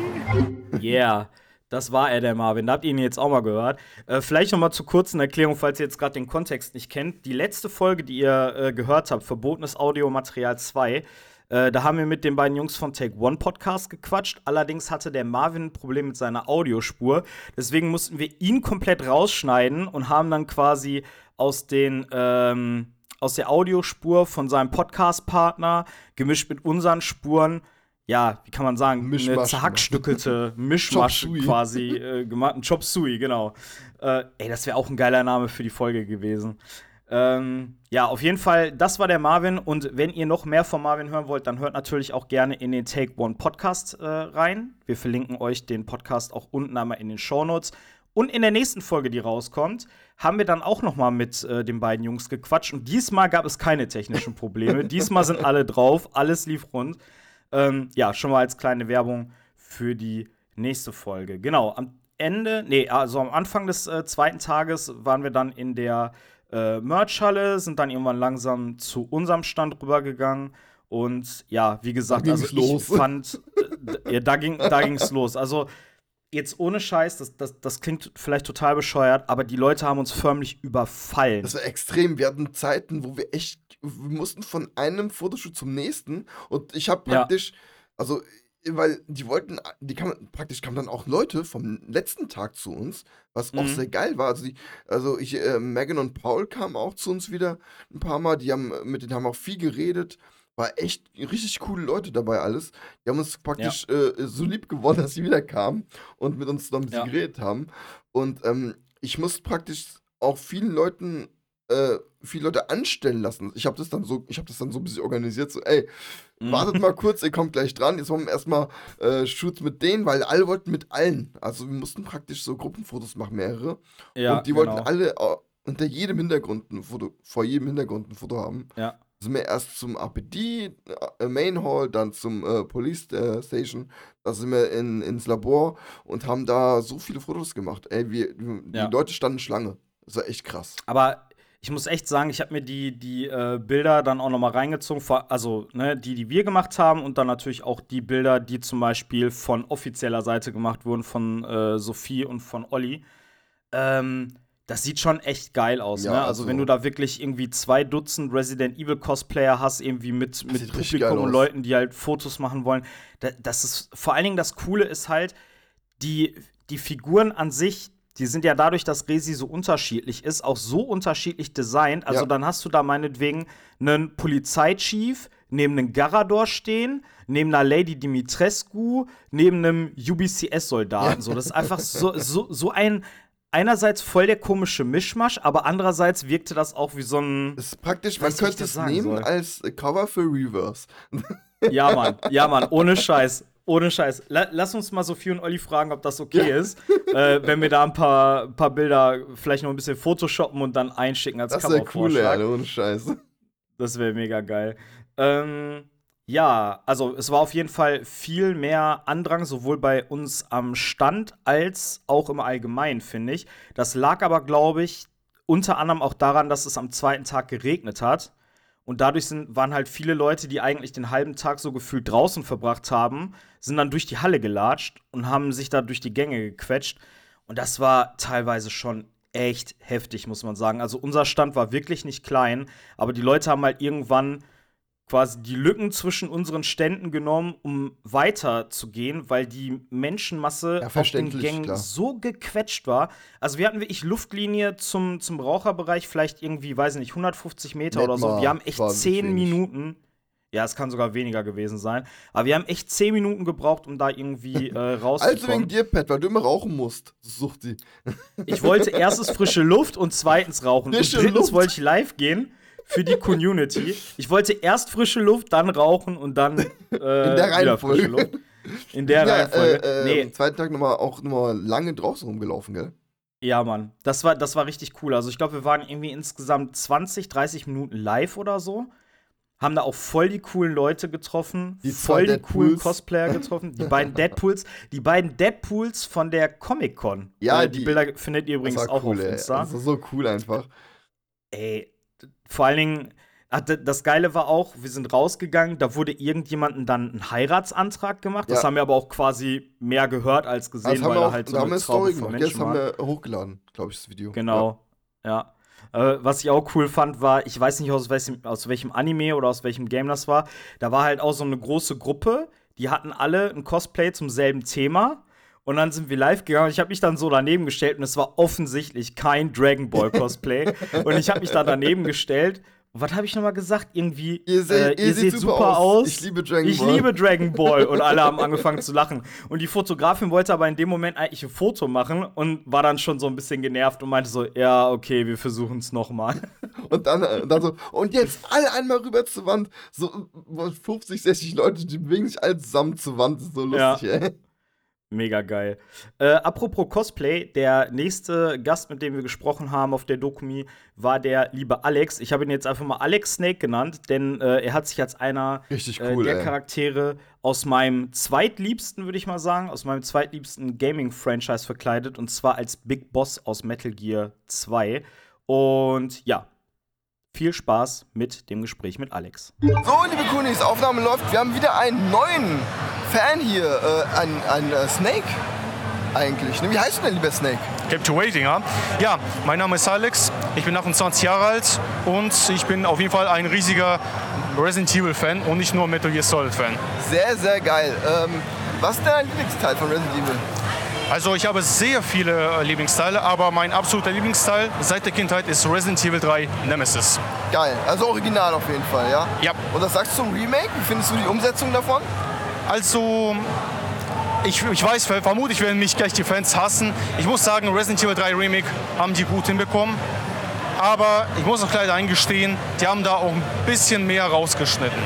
Yeah. Das war er, der Marvin. Da habt ihr ihn jetzt auch mal gehört. Äh, vielleicht noch mal zur kurzen Erklärung, falls ihr jetzt gerade den Kontext nicht kennt. Die letzte Folge, die ihr äh, gehört habt, Verbotenes Audiomaterial 2, äh, da haben wir mit den beiden Jungs von Take One Podcast gequatscht. Allerdings hatte der Marvin ein Problem mit seiner Audiospur. Deswegen mussten wir ihn komplett rausschneiden und haben dann quasi aus den ähm, aus der Audiospur von seinem Podcast-Partner gemischt mit unseren Spuren ja, wie kann man sagen, eine Mischmasch. zerhackstückelte Mischmasch quasi äh, gemacht. Ein Chop Suey, genau. Äh, ey, das wäre auch ein geiler Name für die Folge gewesen. Ähm, ja, auf jeden Fall, das war der Marvin. Und wenn ihr noch mehr von Marvin hören wollt, dann hört natürlich auch gerne in den Take One Podcast äh, rein. Wir verlinken euch den Podcast auch unten einmal in den Shownotes. Und in der nächsten Folge, die rauskommt, haben wir dann auch noch mal mit äh, den beiden Jungs gequatscht. Und diesmal gab es keine technischen Probleme. diesmal sind alle drauf, alles lief rund. Ähm, ja, schon mal als kleine Werbung für die nächste Folge. Genau, am Ende, nee, also am Anfang des äh, zweiten Tages waren wir dann in der äh, Merch-Halle, sind dann irgendwann langsam zu unserem Stand rübergegangen. Und ja, wie gesagt, Da also ich los. fand, äh, ja, da ging da ging's los. Also jetzt ohne Scheiß, das, das, das klingt vielleicht total bescheuert, aber die Leute haben uns förmlich überfallen. Das war extrem. Wir hatten Zeiten, wo wir echt, wir mussten von einem Fotoshoot zum nächsten und ich habe Ja. praktisch, also, weil die wollten, die kamen, praktisch kamen dann auch Leute vom letzten Tag zu uns, was auch Mhm. sehr geil war. Also, die, also ich, äh, Megan und Paul kamen auch zu uns wieder ein paar Mal, die haben, mit denen haben auch viel geredet. War echt richtig coole Leute dabei alles. Die haben uns praktisch äh, so lieb gewonnen, dass sie wieder kamen und mit uns noch ein bisschen Ja. geredet haben. Und ähm, ich musste praktisch auch vielen Leuten äh, viele Leute anstellen lassen. Ich habe das dann so, ich habe das dann so ein bisschen organisiert, so, ey, Mhm. wartet mal kurz, ihr kommt gleich dran. Jetzt machen wir erstmal äh, Shoots mit denen, weil alle wollten mit allen. Also wir mussten praktisch so Gruppenfotos machen, mehrere. Ja, und die genau. wollten alle äh, unter jedem Hintergrund ein Foto, vor jedem Hintergrund ein Foto haben. Ja. Sind wir erst zum APD, äh, Main Hall, dann zum äh, Police äh, Station. Da sind wir in, ins Labor und haben da so viele Fotos gemacht. Ey, wir, die Ja. Leute standen Schlange. Das war echt krass. Aber ich muss echt sagen, ich habe mir die, die äh, Bilder dann auch noch mal reingezogen, also ne, die, die wir gemacht haben und dann natürlich auch die Bilder, die zum Beispiel von offizieller Seite gemacht wurden, von äh, Sophie und von Olli. Ähm, das sieht schon echt geil aus, Ja, ne? Also, also- wenn du da wirklich irgendwie zwei Dutzend Resident Evil Cosplayer hast, irgendwie mit, mit Publikum und. Leuten, die halt Fotos machen wollen, da, das ist vor allen Dingen das Coole ist halt, die, die Figuren an sich, die sind ja dadurch, dass Resi so unterschiedlich ist, auch so unterschiedlich designt. Also Ja. dann hast du da meinetwegen einen Polizeichief neben einem Garador stehen, neben einer Lady Dimitrescu, neben einem UBCS-Soldaten. So, das ist einfach so, so, so ein einerseits voll der komische Mischmasch, aber andererseits wirkte das auch wie so ein. Das ist praktisch, man könnte das es nehmen soll. als Cover für Reverse. Ja, Mann, ja, Mann, ohne Scheiß. Ohne Scheiß. La lass uns mal Sophie und Olli fragen, ob das okay ist, äh, wenn wir da ein paar, paar Bilder vielleicht noch ein bisschen photoshoppen und dann einschicken als Das wäre cool. Alter, ohne Scheiß. Das wäre mega geil. Ähm, ja, also es war auf jeden Fall viel mehr Andrang, sowohl bei uns am Stand als auch im Allgemeinen, finde ich. Das lag aber, glaube ich, unter anderem auch daran, dass es am zweiten Tag geregnet hat. Und dadurch sind, waren halt viele Leute, die eigentlich den halben Tag so gefühlt draußen verbracht haben, sind dann durch die Halle gelatscht und haben sich da durch die Gänge gequetscht. Und das war teilweise schon echt heftig, muss man sagen. Also unser Stand war wirklich nicht klein, aber die Leute haben halt irgendwann quasi die Lücken zwischen unseren Ständen genommen, um weiter zu gehen, weil die Menschenmasse Ja, auf den Gängen klar. so gequetscht war. Also wir hatten wirklich Luftlinie zum, zum Raucherbereich, vielleicht irgendwie, weiß ich nicht, 150 Meter Nicht oder so. Wir haben echt War zehn wenig. Minuten. Ja, es kann sogar weniger gewesen sein. Aber wir haben echt zehn Minuten gebraucht, um da irgendwie äh, rauszukommen. Also wegen dir, Pat, weil du immer rauchen musst. Sucht sie. Ich wollte erstens frische Luft und zweitens rauchen. Frische und drittens Luft. wollte ich live gehen für die Community. Ich wollte erst frische Luft, dann rauchen und dann äh, In der wieder Reihenfolge. frische Luft. In der ja, Reihenfolge. Äh, äh, nee, Am zweiten Tag nochmal auch nochmal lange draußen rumgelaufen, gell? ja, Mann. Das war, das war richtig cool. Also ich glaube, wir waren irgendwie insgesamt 20, 30 Minuten live oder so. Haben da auch voll die coolen Leute getroffen, Die voll die coolen. Cosplayer getroffen, die beiden Deadpools, die beiden Deadpools von der Comic Con. Ja, äh, die, die- Bilder findet ihr übrigens auch cool, auf ey. Insta. Das war so cool einfach. Ey, vor allen Dingen, ah, das Geile war auch, wir sind rausgegangen, da wurde irgendjemandem dann ein Heiratsantrag gemacht. Das Ja. haben wir aber auch quasi mehr gehört als gesehen, Das haben weil wir da auch, halt so da haben eine wir eine Story von gemacht. Jetzt haben wir hochgeladen, glaube ich, das Video. Genau, ja. Äh, was ich auch cool fand, war, ich weiß nicht aus welchem, aus welchem Anime oder aus welchem Game das war, da war halt auch so eine große Gruppe, die hatten alle ein Cosplay zum selben Thema. Und dann sind wir live gegangen und ich habe mich dann so daneben gestellt und es war offensichtlich kein Dragon Ball Cosplay. und ich habe mich da daneben gestellt. Und was habe ich nochmal gesagt? Irgendwie, Ihr seht- äh, ihr seht super aus. Ich liebe Dragon ich Ball. liebe Dragon Ball. Und alle haben angefangen zu lachen. Und die Fotografin wollte aber in dem Moment eigentlich ein Foto machen und war dann schon so ein bisschen genervt und meinte so, ja, okay, wir versuchen es nochmal. Und dann, äh, dann so, und jetzt alle einmal rüber zur Wand. So äh, 50, 60 Leute, die bewegen sich alle zusammen zur Wand. Das ist so lustig, Ja. ey. Mega geil. Äh, apropos Cosplay, der nächste Gast, mit dem wir gesprochen haben auf der Dokumi, war der liebe Alex. Ich habe ihn jetzt einfach mal Alex Snake genannt, denn äh, er hat sich als einer Richtig äh, cool, der ey. Charaktere aus meinem zweitliebsten, würde ich mal sagen, aus meinem zweitliebsten Gaming-Franchise verkleidet und zwar als Big Boss aus Metal Gear 2. Und ja, viel Spaß mit dem Gespräch mit Alex. So, liebe Kunis, Aufnahme läuft. Wir haben wieder einen neuen Fan hier, äh, ein, ein äh, Snake eigentlich. Ne? Wie heißt du denn, lieber Snake? Kept you waiting, ja? Ja, mein Name ist Alex, ich bin 28 Jahre alt und ich bin auf jeden Fall ein riesiger Resident Evil Fan und nicht nur Metal Gear Solid Fan. Sehr, sehr geil. Ähm, was ist dein Lieblingsteil von Resident Evil? Also ich habe sehr viele äh, Lieblingsteile, aber mein absoluter Lieblingsteil seit der Kindheit ist Resident Evil 3 Nemesis. Geil, also original auf jeden Fall, ja? Ja. Und was sagst du zum Remake? Wie findest du die Umsetzung davon? Also, ich, ich weiß, vermutlich werden mich gleich die Fans hassen. Ich muss sagen, Resident Evil 3 Remake haben die gut hinbekommen. Aber ich muss auch leider eingestehen, die haben da auch ein bisschen mehr rausgeschnitten.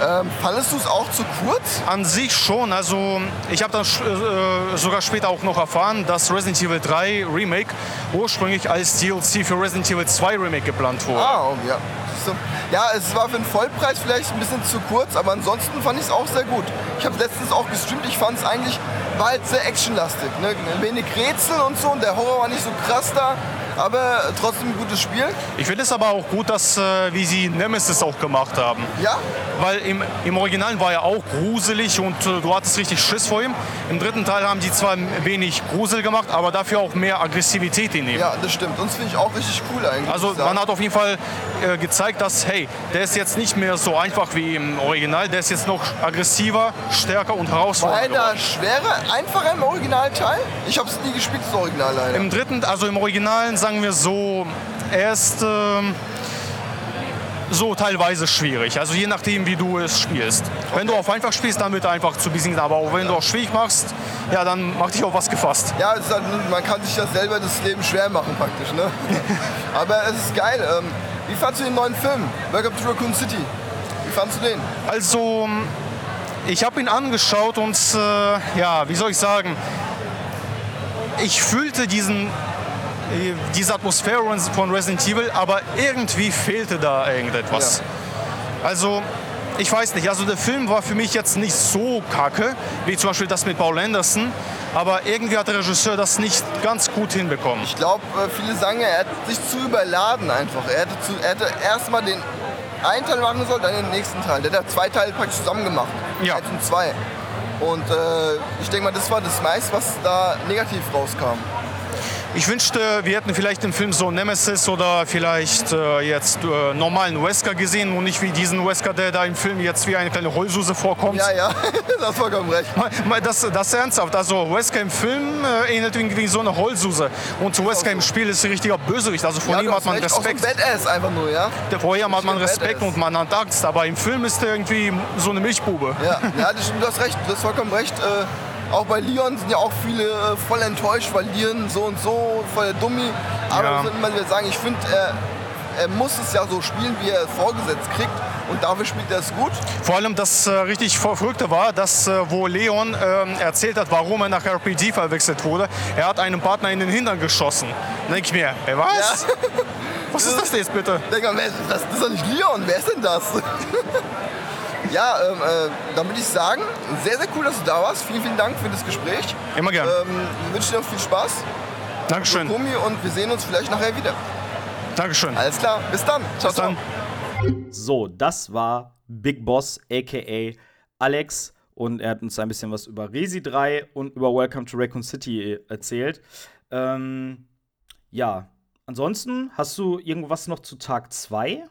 Ähm, fandest du es auch zu kurz? An sich schon. Also ich habe dann äh, sogar später auch noch erfahren, dass Resident Evil 3 Remake ursprünglich als DLC für Resident Evil 2 Remake geplant wurde. Ah, oh, ja. Ja, es war für den Vollpreis vielleicht ein bisschen zu kurz, aber ansonsten fand ich es auch sehr gut. Ich habe letztens auch gestreamt, ich fand es eigentlich, war halt sehr actionlastig. Ne? Wenig Rätsel und so und der Horror war nicht so krass da, aber trotzdem ein gutes Spiel. Ich finde es aber auch gut, dass äh, wie sie Nemesis auch gemacht haben. Ja? Weil im, im Original war er auch gruselig und äh, du hattest richtig Schiss vor ihm. Im dritten Teil haben die zwar wenig Grusel gemacht, aber dafür auch mehr Aggressivität in ihm. Ja, das stimmt. Und das finde ich auch richtig cool eigentlich. Also man hat auf jeden Fall äh, gezeigt, dass, hey, der ist jetzt nicht mehr so einfach wie im Original, der ist jetzt noch aggressiver, stärker und War er herausfordernder. da geworden. schwerer, einfacher im Originalteil? Ich habe es nie gespielt, das Original leider. Im dritten, also im Originalen sagen wir so, er ist ähm, so teilweise schwierig. Also je nachdem, wie du es spielst. Wenn du auf einfach spielst, dann wird er einfach zu besiegen. Aber auch wenn du auf schwierig machst, ja, dann macht dich auf was gefasst. Ja, ist halt, man kann sich das selber das Leben schwer machen praktisch, ne? Aber es ist geil. Ähm, wie fandst du den neuen Film? Welcome to Raccoon City. Wie fandst du den? Also, ich habe ihn angeschaut und äh, ja, wie soll ich sagen, ich fühlte diesen, diese Atmosphäre von Resident Evil, aber irgendwie fehlte da irgendetwas. Also, ich weiß nicht, also der Film war für mich jetzt nicht so kacke, wie zum Beispiel das mit Paul Anderson, aber irgendwie hat der Regisseur das nicht ganz gut hinbekommen. Ich glaube, viele sagen, ja, er hat sich zu überladen einfach. Er hätte, zu, er hätte erstmal den einen Teil machen sollen, dann den nächsten Teil. Der hat zwei Teile praktisch zusammen gemacht. Ja. Eins und zwei. Und äh, ich denke mal, das war das meiste, was da negativ rauskam. Ich wünschte, wir hätten vielleicht im Film so Nemesis oder vielleicht äh, jetzt äh, normalen Wesker gesehen und nicht wie diesen Wesker, der da im Film jetzt wie eine kleine Heulsuse vorkommt. Ja, ja, das ist vollkommen recht. Mal- mal Das, das ist ernsthaft. Also Wesker im Film äh, ähnelt irgendwie so eine Heulsuse. Und Wesker im Spiel ist ein richtiger Bösewicht. Also vor Ja, ihm hat man recht, auch so ein Respekt. Badass einfach nur, ja? Vor ihm hat man Respekt Badass. und man hat Angst. Aber im Film ist er irgendwie so eine Milchbube. Ja, ja du hast recht, du hast vollkommen recht. Äh, auch bei Leon sind ja auch viele äh, voll enttäuscht, weil Leon so und so, voll der Dummi. Aber Ja. würde mal sagen, ich finde, er, er muss es ja so spielen, wie er es vorgesetzt kriegt. Und dafür spielt er es gut. Vor allem das äh, richtig Verrückte war, dass äh, wo Leon ähm, erzählt hat, warum er nach RPG verwechselt wurde, er hat einen Partner in den Hintern geschossen. Dann denke ich mir, ey, was? Was ist das jetzt bitte? Denk mal, das? Das ist doch nicht Leon, wer ist denn das? Ja, ähm, äh, dann würde ich sagen, sehr, sehr cool, dass du da warst. Vielen, vielen Dank für das Gespräch. Immer gern. Ähm, wir wünschen dir noch viel Spaß. Dankeschön. Gummi und wir sehen uns vielleicht nachher wieder. Dankeschön. Alles klar, bis dann. Ciao, ciao. So, das war Big Boss, aka Alex. Und er hat uns ein bisschen was über Resi 3 und über Welcome to Raccoon City äh, erzählt. Ähm, ja, ansonsten hast du irgendwas noch zu Tag 2?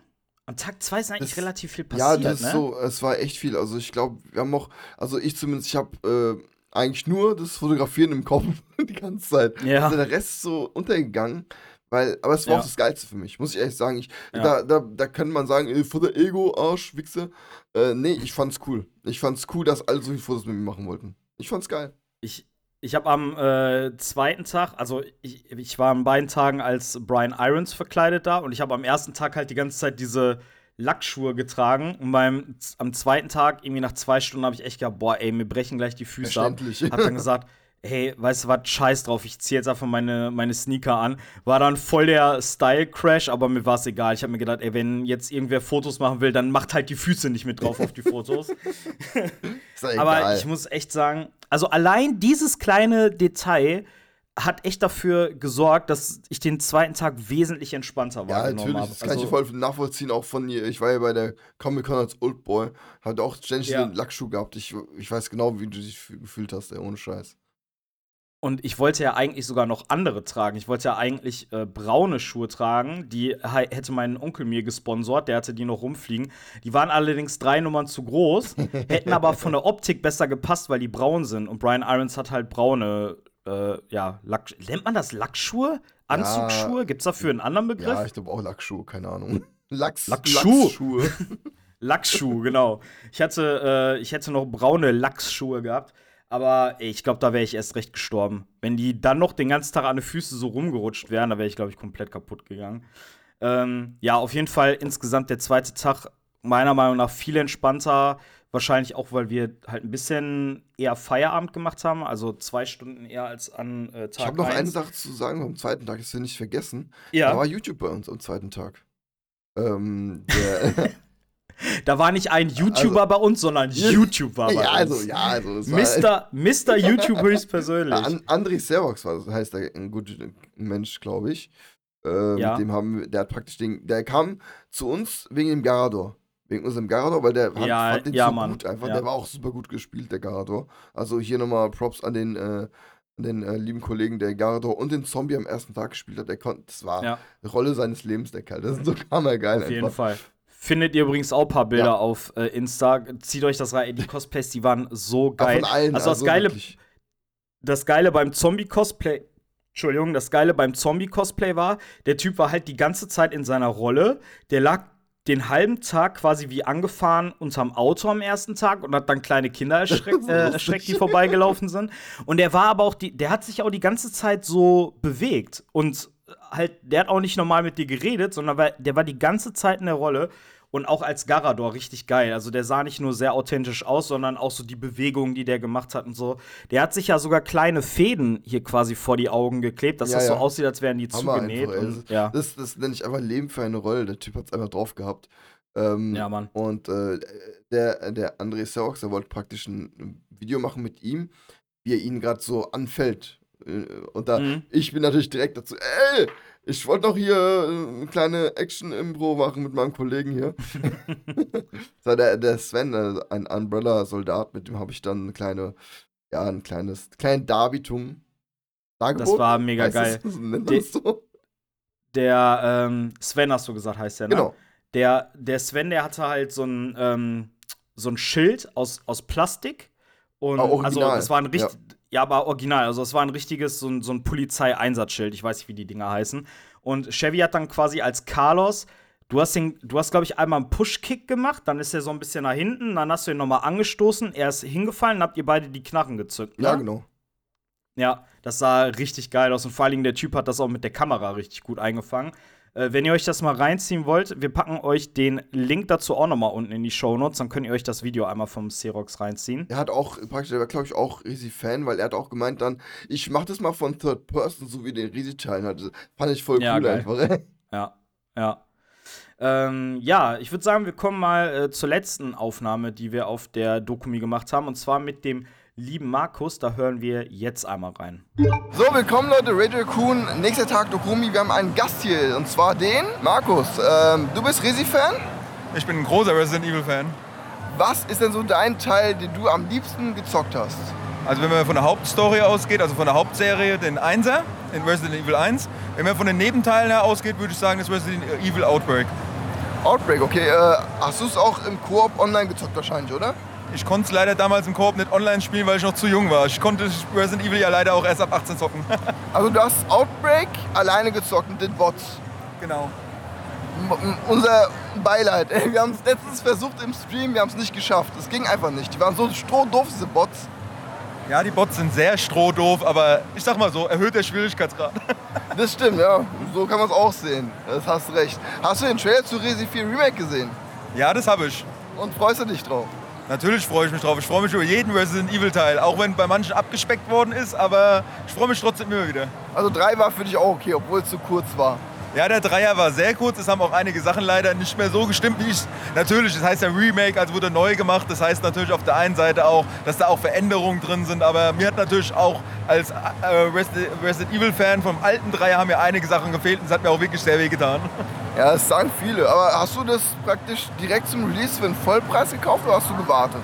Am Tag 2 ist eigentlich Das- relativ viel Ja, passiert, das ist ne? so, es war echt viel. Also ich glaube, wir haben auch, also ich zumindest, ich habe äh, eigentlich nur das Fotografieren im Kopf die ganze Zeit. Ja. Also der Rest ist so untergegangen. Weil, aber es war Ja. auch das Geilste für mich, muss ich ehrlich sagen. Ich, Ja. da, da, da kann man sagen, ey, Futter Ego, Arsch, Wichse. Äh, nee, ich fand's cool. Ich fand's cool, dass alle so viele Fotos mit mir machen wollten. Ich fand's geil. Ich, ich habe am äh, zweiten Tag, also ich, ich war an beiden Tagen als Brian Irons verkleidet da und ich habe am ersten Tag halt die ganze Zeit diese Lackschuhe getragen und beim, am zweiten Tag, irgendwie nach zwei Stunden, habe ich echt gedacht, boah, ey, mir brechen gleich die Füße ab. Hab dann gesagt, hey, weißt du was, scheiß drauf, ich ziehe jetzt einfach meine, meine Sneaker an. War dann voll der Style-Crash, aber mir war es egal. Ich habe mir gedacht, ey, wenn jetzt irgendwer Fotos machen will, dann macht halt die Füße nicht mit drauf auf die Fotos. Ist doch Aber egal. ich muss echt sagen, also allein dieses kleine Detail hat echt dafür gesorgt, dass ich den zweiten Tag wesentlich entspannter Ja, wahrgenommen natürlich, habe. das kann ich Also- voll nachvollziehen, auch von ihr. Ich war ja bei der Comic-Con als Oldboy, hatte auch ständig Ja. den Lackschuh gehabt. Ich, ich weiß genau, wie du dich fü- gefühlt hast, ey, ohne Scheiß. Und ich wollte ja eigentlich sogar noch andere tragen. Ich wollte ja eigentlich äh, braune Schuhe tragen. Die hätte mein Onkel mir gesponsert. Der hatte die noch rumfliegen. Die waren allerdings drei Nummern zu groß, hätten aber von der Optik besser gepasst, weil die braun sind. Und Brian Irons hat halt braune, äh, ja, Lack. Nennt man das Lackschuhe? Anzugsschuhe? Gibt's dafür einen anderen Begriff? Ja, ich glaube auch Lackschuhe, keine Ahnung. Lachs, Lackschuh. Lachsschuhe. Lachsschuh, genau. Ich hatte, äh, ich hätte noch braune Lachsschuhe gehabt. Aber ich glaube, da wäre ich erst recht gestorben. Wenn die dann noch den ganzen Tag an den Füßen so rumgerutscht wären, da wäre ich, glaube ich, komplett kaputt gegangen. Ähm, ja, auf jeden Fall insgesamt der zweite Tag meiner Meinung nach viel entspannter. Wahrscheinlich auch, weil wir halt ein bisschen eher Feierabend gemacht haben. Also zwei Stunden eher als an äh, Tag Ich habe noch eine. Sache zu sagen am zweiten Tag, das wir nicht vergessen. Ja. Da war YouTube bei uns am zweiten Tag. Ähm, der, Da war nicht ein YouTuber bei uns, sondern YouTube war bei ja, uns. also, ja, also, Mr. Mr. YouTube höchstpersönlich. Ja, An André Servox war, das heißt er, ein guter Mensch, glaube ich. Ähm, Ja. Mit dem haben wir, der hat praktisch den, der kam zu uns wegen dem Garador. Wegen unserem Garador, weil der hat, Ja, fand den ja, so Mann. gut einfach. Der war auch super gut gespielt, der Garador. Also hier nochmal Props an den, äh, an den äh, lieben Kollegen, der Garador und den Zombie am ersten Tag gespielt hat. Der konnte, das war Ja. die Rolle seines Lebens, der Kerl. Das ist so hammergeil Auf jeden einfach. Fall. Findet ihr übrigens auch ein paar Bilder Ja. auf äh, Insta. Zieht euch das rein. Die Cosplays, die waren so geil. von allen, also das also Geile, wirklich. das Geile beim Zombie-Cosplay. Entschuldigung, das Geile beim Zombie-Cosplay war, der Typ war halt die ganze Zeit in seiner Rolle. Der lag den halben Tag quasi wie angefahren unterm Auto am ersten Tag und hat dann kleine Kinder erschreckt, äh, erschreckt die vorbeigelaufen sind. Und der war aber auch, die, der hat sich auch die ganze Zeit so bewegt und halt, der hat auch nicht normal mit dir geredet, sondern war, der war die ganze Zeit in der Rolle. Und auch als Garador richtig geil. Also der sah nicht nur sehr authentisch aus, sondern auch so die Bewegungen, die der gemacht hat und so. Der hat sich ja sogar kleine Fäden hier quasi vor die Augen geklebt, dass Ja, das so ja. aussieht, als wären die Hammer zugenäht. einfach. Und, das, ja. das, das nenne ich einfach Leben für eine Rolle. Der Typ hat es einfach drauf gehabt. Ähm, Ja, Mann. Und äh, der, der André Servox, der wollte praktisch ein ein Video machen mit ihm, wie er ihn gerade so anfällt. Äh, Und da, Mhm. ich bin natürlich direkt dazu, ey, ich wollte doch hier äh, eine kleine Action-Impro machen mit meinem Kollegen hier. der, der Sven, ein Umbrella-Soldat, mit dem habe ich dann eine kleine, ja, ein kleines, kleine Darbietung Dargeboten? Das war mega Heißt geil. Das, De- so? Der ähm, Sven hast du gesagt, heißt der, ne? Genau. Der, der Sven, der hatte halt so ein, ähm, so ein Schild aus, aus Plastik. Und Ah, also das war ein richtig. Ja. Ja. aber original. Also es war ein richtiges, so ein, so ein Polizeieinsatzschild. Ich weiß nicht, wie die Dinger heißen. Und Chevy hat dann quasi als Carlos. Du hast, den, du hast, glaube ich, einmal einen Push-Kick gemacht, dann ist er so ein bisschen nach hinten, dann hast du ihn nochmal angestoßen, er ist hingefallen, dann habt ihr beide die Knarren gezückt. Ne? Ja, genau. Ja, das sah richtig geil aus und vor allen Dingen der Typ hat das auch mit der Kamera richtig gut eingefangen. Äh, wenn ihr euch das mal reinziehen wollt, wir packen euch den Link dazu auch nochmal unten in die Shownotes, dann könnt ihr euch das Video einmal vom Xerox reinziehen. Er hat auch, praktisch, der war, glaube ich, auch riesig Fan, weil er hat auch gemeint dann, ich mach das mal von Third Person, so wie den riesig-Teilen hatte. Fand ich voll Ja, cool geil. einfach. Ja, ja. Ähm, ja, ich würde sagen, wir kommen mal äh, zur letzten Aufnahme, die wir auf der Dokumi gemacht haben, und zwar mit dem lieben Markus. Da hören wir jetzt einmal rein. So, willkommen Leute, Radio Kuhn, nächster Tag Dokumi. Wir haben einen Gast hier und zwar den Markus. Ähm, du bist Resi-Fan? Ich bin ein großer Resident Evil-Fan. Was ist denn so dein Teil, den du am liebsten gezockt hast? Also wenn man von der Hauptstory ausgeht, also von der Hauptserie, den 1er in Resident Evil 1. Wenn man von den Nebenteilen her ausgeht, würde ich sagen, das Resident Evil Outbreak. Outbreak, okay. Äh, hast du es auch im Koop online gezockt wahrscheinlich, oder? Ich konnte es leider damals im Koop nicht online spielen, weil ich noch zu jung war. Ich konnte Resident Evil ja leider auch erst ab 18 zocken. Also du hast Outbreak alleine gezockt mit den Bots. Genau. M unser Beileid. Wir haben es letztens versucht im Stream, wir haben es nicht geschafft. Es ging einfach nicht. Die waren so strohdoof, diese Bots. Ja, die Bots sind sehr strohdoof, aber ich sag mal so, erhöht der Schwierigkeitsgrad. Das stimmt, ja. So kann man es auch sehen. Das hast recht. Hast du den Trailer zu Resi 4 Remake gesehen? Ja, das habe ich. Und freust du dich drauf? Natürlich freue ich mich drauf. Ich freue mich über jeden Resident Evil Teil, auch wenn bei manchen abgespeckt worden ist, aber ich freue mich trotzdem immer wieder. Also 3 war für dich auch okay, obwohl es zu kurz war. Ja, der Dreier war sehr kurz. Es haben auch einige Sachen leider nicht mehr so gestimmt, wie ich. Natürlich, das heißt ja Remake, also wurde neu gemacht. Das heißt natürlich auf der einen Seite auch, dass da auch Veränderungen drin sind. Aber mir hat natürlich auch als äh, Resident, Resident Evil Fan vom alten Dreier haben mir einige Sachen gefehlt und es hat mir auch wirklich sehr weh getan. Ja, das sagen viele. Aber hast du das praktisch direkt zum Release für einen Vollpreis gekauft oder hast du gewartet?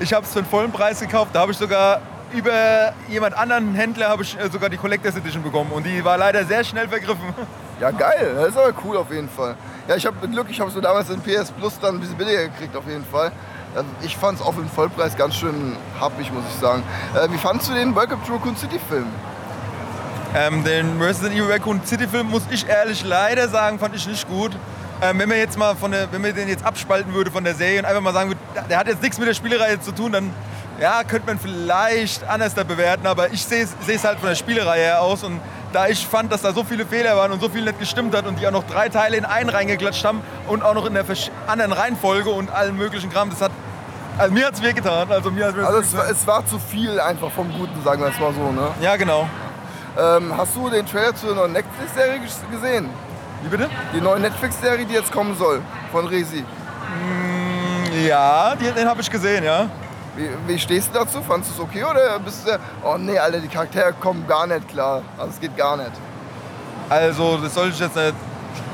Ich habe es für einen vollen Preis gekauft. Da habe ich sogar über jemand anderen Händler habe ich äh, sogar die Collectors Edition bekommen und die war leider sehr schnell vergriffen. Ja, geil. Das ist aber cool auf jeden Fall. Ja, ich habe Glück, ich habe es damals in PS Plus dann ein bisschen billiger gekriegt auf jeden Fall. Ähm, Ich fand es auch für den Vollpreis ganz schön happig, muss ich sagen. Äh, Wie fandst du den Welcome to Raccoon City Film? Ähm, den Resident Evil Raccoon City Film muss ich ehrlich leider sagen, fand ich nicht gut. Ähm, wenn man jetzt mal von der, wenn man den jetzt abspalten würde von der Serie und einfach mal sagen würde, der hat jetzt nichts mit der Spielereihe zu tun, dann ja, könnte man vielleicht anders da bewerten, aber ich sehe es halt von der Spielereihe her aus und da ich fand, dass da so viele Fehler waren und so viel nicht gestimmt hat und die auch noch drei Teile in einen reingeklatscht haben und auch noch in der anderen Reihenfolge und allen möglichen Kram, das hat, also mir hat es wehgetan. Also mir hat's Also es war, es war zu viel einfach vom Guten, sagen wir es mal so, ne? Ja, genau. Ähm, hast du den Trailer zur neuen Netflix-Serie ges- gesehen? Wie bitte? Die neue Netflix-Serie, die jetzt kommen soll, von Resi. Ja, die, den habe ich gesehen, ja. Wie, wie stehst du dazu? Fandest du es okay oder bist du oh nee, Alter, die Charaktere kommen gar nicht klar. Also es geht gar nicht. Also, das soll ich jetzt nicht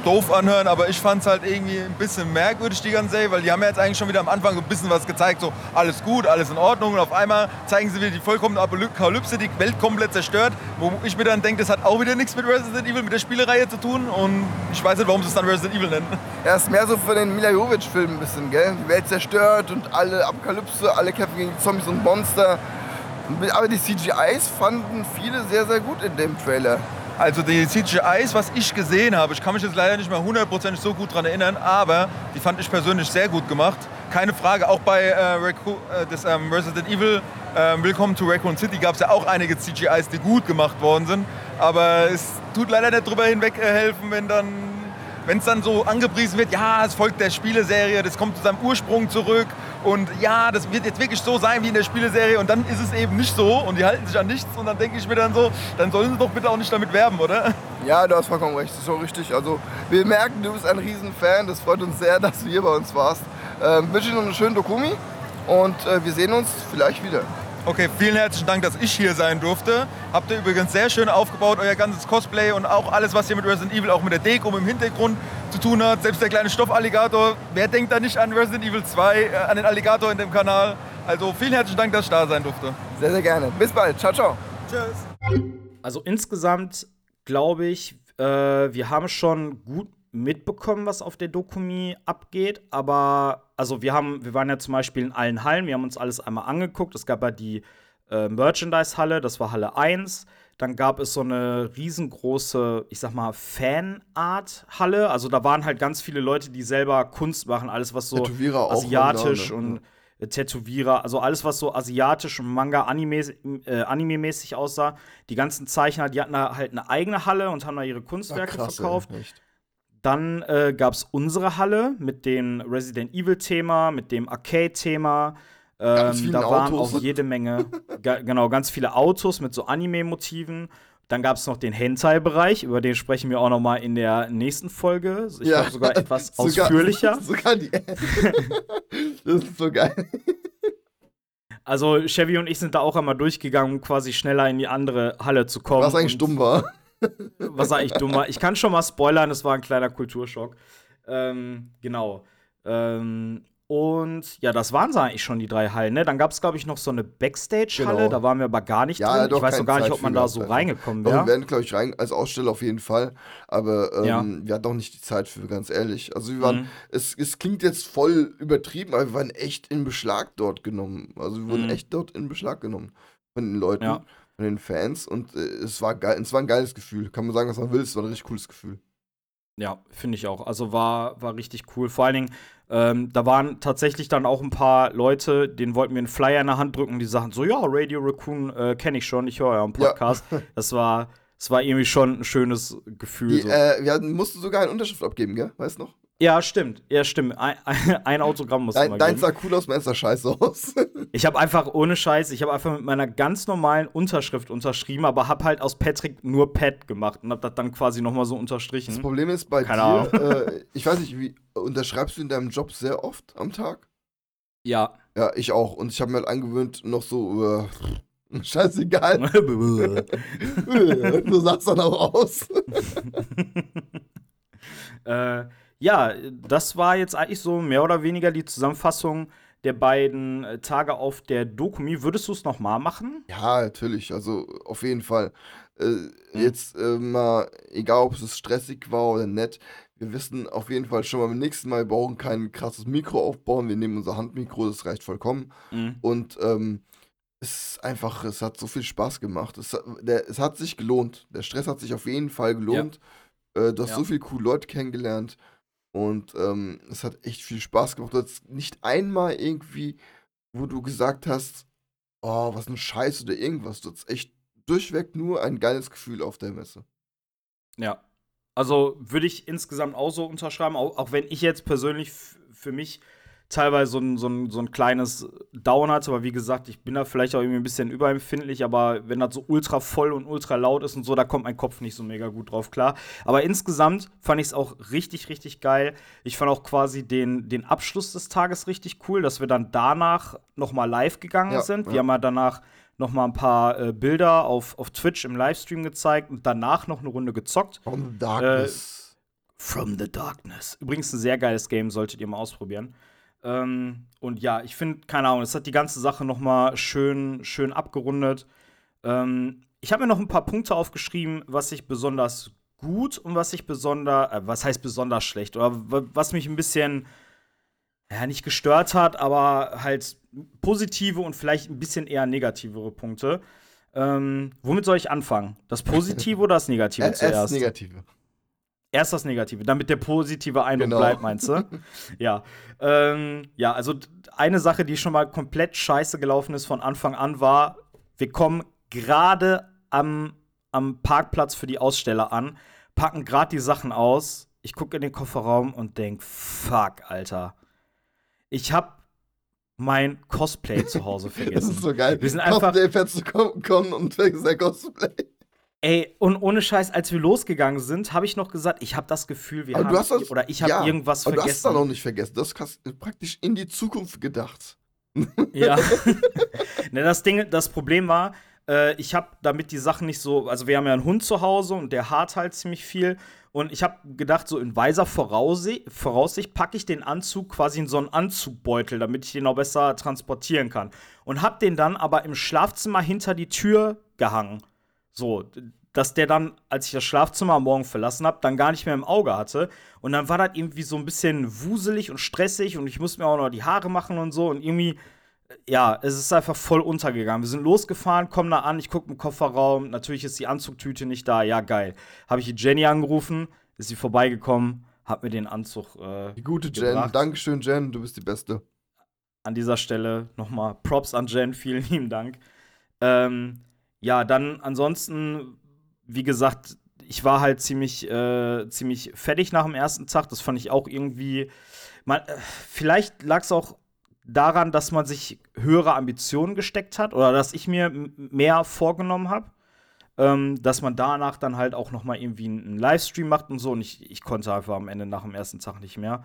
doof anhören, aber ich fand es halt irgendwie ein bisschen merkwürdig, die ganze Serie, weil die haben ja jetzt eigentlich schon wieder am Anfang ein bisschen was gezeigt, so alles gut, alles in Ordnung und auf einmal zeigen sie wieder die vollkommene Apokalypse, die Welt komplett zerstört, wo ich mir dann denke, das hat auch wieder nichts mit Resident Evil, mit der Spielereihe zu tun und ich weiß nicht, warum sie es dann Resident Evil nennen. Er ist mehr so für den Mila Jovovich-Film ein bisschen, gell? Die Welt zerstört und alle Apokalypse, alle kämpfen gegen Zombies und Monster. Aber die CGIs fanden viele sehr, sehr gut in dem Trailer. Also die CGIs, was ich gesehen habe, ich kann mich jetzt leider nicht mehr hundertprozentig so gut daran erinnern, aber die fand ich persönlich sehr gut gemacht. Keine Frage, auch bei äh, äh, das, ähm, Resident Evil äh, Willkommen to Raccoon City gab es ja auch einige CGIs, die gut gemacht worden sind. Aber es tut leider nicht drüber hinweg äh, helfen, wenn dann wenn es dann so angepriesen wird, ja, es folgt der Spieleserie, das kommt zu seinem Ursprung zurück und ja, das wird jetzt wirklich so sein wie in der Spieleserie und dann ist es eben nicht so und die halten sich an nichts und dann denke ich mir dann so, dann sollen sie doch bitte auch nicht damit werben, oder? Ja, du hast vollkommen recht, das ist so richtig. Also wir merken, du bist ein Riesenfan, das freut uns sehr, dass du hier bei uns warst. Ähm, wünsche dir noch einen schönen Dokumi und äh, wir sehen uns vielleicht wieder. Okay, vielen herzlichen Dank, dass ich hier sein durfte. Habt ihr übrigens sehr schön aufgebaut, euer ganzes Cosplay und auch alles, was hier mit Resident Evil, auch mit der Deko im Hintergrund zu tun hat. Selbst der kleine Stoffalligator. Wer denkt da nicht an Resident Evil 2, äh, an den Alligator in dem Kanal? Also vielen herzlichen Dank, dass ich da sein durfte. Sehr, sehr gerne. Bis bald. Ciao, ciao. Tschüss. Also insgesamt glaube ich, äh, wir haben schon gut mitbekommen, was auf der Dokumi abgeht. Aber also wir haben, wir waren ja zum Beispiel in allen Hallen, wir haben uns alles einmal angeguckt. Es gab ja die äh, Merchandise-Halle, das war Halle 1. Dann gab es so eine riesengroße, ich sag mal, Fan-Art-Halle. Also da waren halt ganz viele Leute, die selber Kunst machen, alles was so Tätowierer auch asiatisch da, ne? und äh, Tätowierer, also alles, was so asiatisch und Manga-Anime äh, Anime-mäßig aussah. Die ganzen Zeichner, die hatten da halt eine eigene Halle und haben da ihre Kunstwerke krass, ey, verkauft. echt. Dann äh, gab es unsere Halle mit dem Resident Evil-Thema, mit dem Arcade-Thema. Ähm, da waren Autos. auch jede Menge, genau, ganz viele Autos mit so Anime-Motiven. Dann gab es noch den Hentai-Bereich, über den sprechen wir auch noch mal in der nächsten Folge. Ich Ja. glaube sogar etwas Sogar- ausführlicher. Sogar die. das ist so geil. Also Chevy und ich sind da auch einmal durchgegangen, um quasi schneller in die andere Halle zu kommen. Was eigentlich dumm war. Was eigentlich dumm war. Ich kann schon mal spoilern, es war ein kleiner Kulturschock. Ähm, genau. Ähm, und ja, das waren eigentlich schon, die drei Hallen. Ne? Dann gab es, glaube ich, noch so eine Backstage-Halle, Genau. da waren wir aber gar nicht Ja, drin. doch, Ich weiß noch gar nicht, Zeit ob man da so reingekommen Doch, wir wäre. werden, glaube ich, rein als Aussteller auf jeden Fall. Aber ähm, Ja. wir hatten doch nicht die Zeit für, ganz ehrlich. Also wir waren, Mhm. es, es klingt jetzt voll übertrieben, aber wir waren echt in Beschlag dort genommen. Also wir wurden Mhm. echt dort in Beschlag genommen. Von den Leuten, Ja. Von den Fans. Und äh, es war geil, es war ein geiles Gefühl. Kann man sagen, was man will, es war ein richtig cooles Gefühl. Ja, finde ich auch. Also war, war richtig cool. Vor allen Dingen, ähm, da waren tatsächlich dann auch ein paar Leute, denen wollten wir einen Flyer in der Hand drücken, die sagten so, ja, Radio Raccoon äh, kenne ich schon, ich höre ja einen Ja. Podcast. Das war, das war irgendwie schon ein schönes Gefühl. Die, so. äh, wir mussten sogar eine Unterschrift abgeben, gell? Weißt du noch? Ja, stimmt. Ja, stimmt. Ein, ein, Autogramm muss Dein, dein sah cool aus, meins sah scheiße aus. Ich habe einfach ohne Scheiß, ich habe einfach mit meiner ganz normalen Unterschrift unterschrieben, aber habe halt aus Patrick nur Pat gemacht und habe das dann quasi noch mal so unterstrichen. Das Problem ist bei Keine dir, äh, ich weiß nicht, wie unterschreibst du in deinem Job sehr oft am Tag? Ja. Ja, ich auch. Und ich habe mir halt angewöhnt, noch so, äh, scheißegal. so sah es dann auch aus. äh, ja, das war jetzt eigentlich so mehr oder weniger die Zusammenfassung der beiden äh, Tage auf der Dokumi. Würdest du es noch mal machen? Ja, natürlich. Also auf jeden Fall. Äh, Jetzt äh, mal, egal ob es stressig war oder nett, wir wissen auf jeden Fall schon mal beim nächsten Mal, wir brauchen kein krasses Mikro aufbauen. Wir nehmen unser Handmikro, das reicht vollkommen. Mhm. Und ähm, es ist einfach, es hat so viel Spaß gemacht. Es, hat- der, es hat sich gelohnt. Der Stress hat sich auf jeden Fall gelohnt. Äh, du hast Ja. so viele coole Leute kennengelernt. Und ähm, es hat echt viel Spaß gemacht. Du hast nicht einmal irgendwie, wo du gesagt hast, oh, was ein Scheiß oder irgendwas. Du hast echt durchweg nur ein geiles Gefühl auf der Messe. Ja. Also würde ich insgesamt auch so unterschreiben, auch, auch wenn ich jetzt persönlich für mich teilweise so ein, so, ein, so ein kleines Down hatte, aber wie gesagt, ich bin da vielleicht auch irgendwie ein bisschen überempfindlich, aber wenn das so ultra voll und ultra laut ist und so, da kommt mein Kopf nicht so mega gut drauf klar. Aber insgesamt fand ich es auch richtig, richtig geil. Ich fand auch quasi den, den Abschluss des Tages richtig cool, dass wir dann danach noch mal live gegangen Ja, sind. Wir ja. haben ja danach noch mal ein paar äh, Bilder auf, auf Twitch im Livestream gezeigt und danach noch eine Runde gezockt. From the Darkness. From the Darkness. Übrigens ein sehr geiles Game, solltet ihr mal ausprobieren. Ähm, und ja, ich finde, keine Ahnung, es hat die ganze Sache noch mal schön, schön abgerundet. Ähm, ich habe mir noch ein paar Punkte aufgeschrieben, was ich besonders gut und was ich besonders, äh, was heißt besonders schlecht oder wa- was mich ein bisschen, ja, nicht gestört hat, aber halt positive und vielleicht ein bisschen eher negativere Punkte. Ähm, womit soll ich anfangen? Das Positive oder das Negative erst zuerst? Negative. Erst das Negative, damit der positive Eindruck Genau. bleibt, meinst du? ja. Ähm, ja, also eine Sache, die schon mal komplett scheiße gelaufen ist von Anfang an, war, wir kommen gerade am, am Parkplatz für die Aussteller an, packen gerade die Sachen aus. Ich gucke in den Kofferraum und denk, fuck, Alter. Ich hab mein Cosplay zu Hause vergessen. Das ist so geil. Wir sind einfach. Cosplay du kommen, kommen und vergisst dein Cosplay. Ey, und ohne Scheiß, als wir losgegangen sind, habe ich noch gesagt, ich habe das Gefühl, wir Aber haben du hast das, oder ich habe ja, irgendwas aber vergessen. Du hast da noch nicht vergessen. Du hast praktisch in die Zukunft gedacht. Ja. ne, das Ding, das Problem war, äh, ich habe damit die Sachen nicht so, also wir haben ja einen Hund zu Hause und der hart halt ziemlich viel und ich habe gedacht, so in weiser Voraussicht, Voraussicht packe ich den Anzug quasi in so einen Anzugbeutel, damit ich den auch besser transportieren kann und habe den dann aber im Schlafzimmer hinter die Tür gehangen. So, dass der dann, als ich das Schlafzimmer am Morgen verlassen habe, dann gar nicht mehr im Auge hatte. Und dann war das irgendwie so ein bisschen wuselig und stressig und ich musste mir auch noch die Haare machen und so. Und irgendwie, ja, es ist einfach voll untergegangen. Wir sind losgefahren, kommen da an, ich gucke im Kofferraum, natürlich ist die Anzugtüte nicht da. Ja, geil. Habe ich die Jenny angerufen, ist sie vorbeigekommen, hat mir den Anzug äh, Die gute Jen. gebracht. Dankeschön, Jen. Du bist die Beste. an dieser Stelle nochmal Props an Jen, vielen lieben Dank. Ähm, ja, dann ansonsten, wie gesagt, ich war halt ziemlich, äh, ziemlich fertig nach dem ersten Tag. Das fand ich auch irgendwie. Man, äh, vielleicht lag es auch daran, dass man sich höhere Ambitionen gesteckt hat oder dass ich mir mehr vorgenommen habe. Ähm, dass man danach dann halt auch noch mal irgendwie einen einen Livestream macht und so. Und ich, ich konnte einfach am Ende nach dem ersten Tag nicht mehr.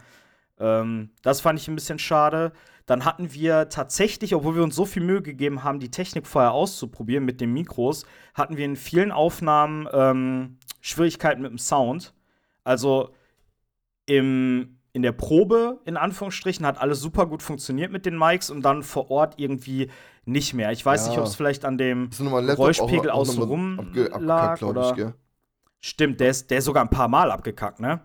Ähm, das fand ich ein bisschen schade. Dann hatten wir tatsächlich, obwohl wir uns so viel Mühe gegeben haben, die Technik vorher auszuprobieren mit den Mikros, hatten wir in vielen Aufnahmen ähm, Schwierigkeiten mit dem Sound. Also im, in der Probe, in Anführungsstrichen, hat alles super gut funktioniert mit den Mics und dann vor Ort irgendwie nicht mehr. Ich weiß Ja. nicht, ob es vielleicht an dem Geräuschpegel außenrum lag. ich, Oder gell? Stimmt, der ist, der ist sogar ein paar Mal abgekackt, ne?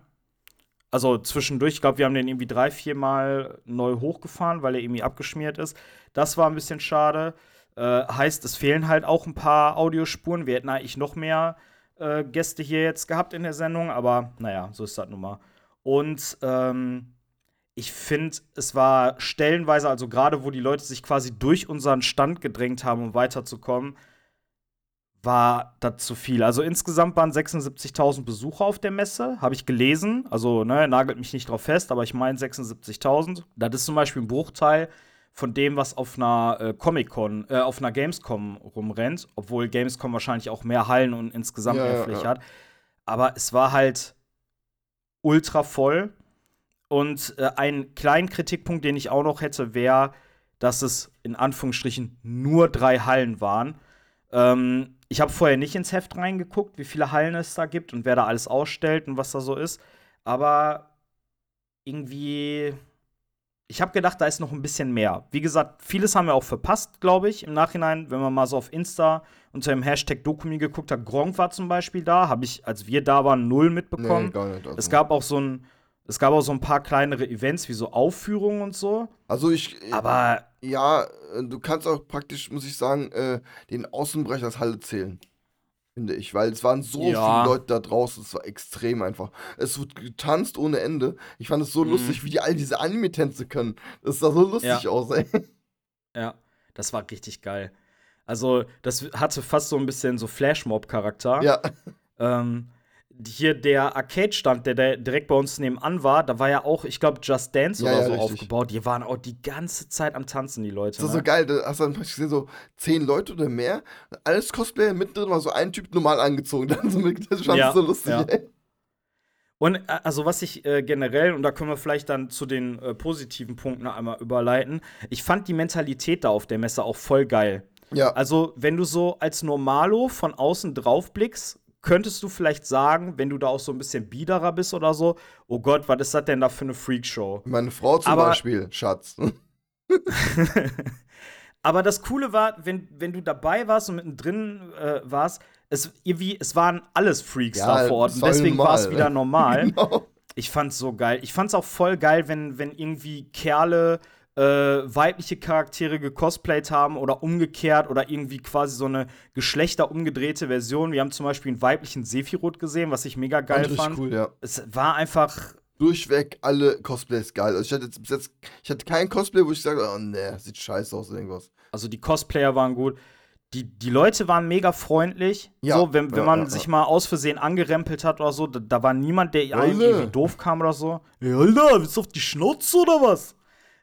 Also zwischendurch, ich glaube, wir haben den irgendwie drei, vier Mal neu hochgefahren, weil er irgendwie abgeschmiert ist. Das war ein bisschen schade. Äh, heißt, es fehlen halt auch ein paar Audiospuren. Wir hätten eigentlich noch mehr äh, Gäste hier jetzt gehabt in der Sendung, aber naja, so ist das nun mal. Und ähm, ich finde, es war stellenweise, also gerade wo die Leute sich quasi durch unseren Stand gedrängt haben, um weiterzukommen, war das zu viel. Also insgesamt waren 76.000 Besucher auf der Messe, habe ich gelesen. Also, ne, nagelt mich nicht drauf fest, aber ich meine 76.000. Das ist zum Beispiel ein Bruchteil von dem, was auf einer äh, Comic-Con, äh, auf einer Gamescom rumrennt, obwohl Gamescom wahrscheinlich auch mehr Hallen und insgesamt Ja, mehr Fläche ja. hat. Aber es war halt ultra voll. Und äh, ein kleinen Kritikpunkt, den ich auch noch hätte, wäre, dass es in Anführungsstrichen nur drei Hallen waren. Ähm, ich habe vorher nicht ins Heft reingeguckt, wie viele Hallen es da gibt und wer da alles ausstellt und was da so ist. Aber irgendwie, ich habe gedacht, da ist noch ein bisschen mehr. Wie gesagt, vieles haben wir auch verpasst, glaube ich, im Nachhinein, wenn man mal so auf Insta unter dem Hashtag Dokumi geguckt hat. Gronk war zum Beispiel da, habe ich, als wir da waren, null mitbekommen. Nee, gar nicht, also. Es gab auch so ein, es gab auch so ein paar kleinere Events wie so Aufführungen und so. Also ich. Aber Ja, äh, du kannst auch praktisch, muss ich sagen, äh, den Außenbereich als Halle zählen. Finde ich. Weil es waren so Ja. viele Leute da draußen, es war extrem einfach. Es wird getanzt ohne Ende. Ich fand es so Mhm. lustig, wie die all diese Anime-Tänze können. Das sah so lustig Ja. aus, ey. Ja, das war richtig geil. Also, das hatte fast so ein bisschen so Flashmob-Charakter. Ja. Ähm, hier der Arcade-Stand, der, der direkt bei uns nebenan war, da war ja auch, ich glaube, Just Dance Ja, oder ja, so richtig. aufgebaut. Die waren auch die ganze Zeit am Tanzen, die Leute. Das ist ne? so geil, da hast du dann praktisch gesehen, so zehn Leute oder mehr. Alles Cosplayer, mittendrin war so ein Typ normal angezogen. Dann so mit, das fand Ja, so lustig, ja. ey. Und äh, also was ich äh, generell, und da können wir vielleicht dann zu den äh, positiven Punkten einmal überleiten, ich fand die Mentalität da auf der Messe auch voll geil. Ja. Also, wenn du so als Normalo von außen drauf blickst, könntest du vielleicht sagen, wenn du da auch so ein bisschen biederer bist oder so, oh Gott, was ist das denn da für eine Freakshow? Meine Frau zum Aber- Beispiel, Schatz. Aber das Coole war, wenn, wenn du dabei warst und mittendrin äh, warst, es, irgendwie, es waren alles Freaks Ja, da vor Ort. Und deswegen war es wieder normal. Genau. Ich fand's so geil. Ich fand's auch voll geil, wenn, wenn irgendwie Kerle äh, weibliche Charaktere gecosplayt haben oder umgekehrt oder irgendwie quasi so eine geschlechterumgedrehte Version. Wir haben zum Beispiel einen weiblichen Sephiroth gesehen, was ich mega geil Fand fand. cool, ja. Es war einfach Durchweg alle Cosplays geil. Also ich hatte jetzt bis jetzt, ich hatte kein Cosplay, wo ich sage, oh ne, sieht scheiße aus oder irgendwas. Also die Cosplayer waren gut. Die, die Leute waren mega freundlich. Ja, so, wenn, wenn ja, man ja, sich mal aus Versehen angerempelt hat oder so, da, da war niemand, der einem irgendwie doof kam oder so. Ey, Alter, willst du auf die Schnauze oder was?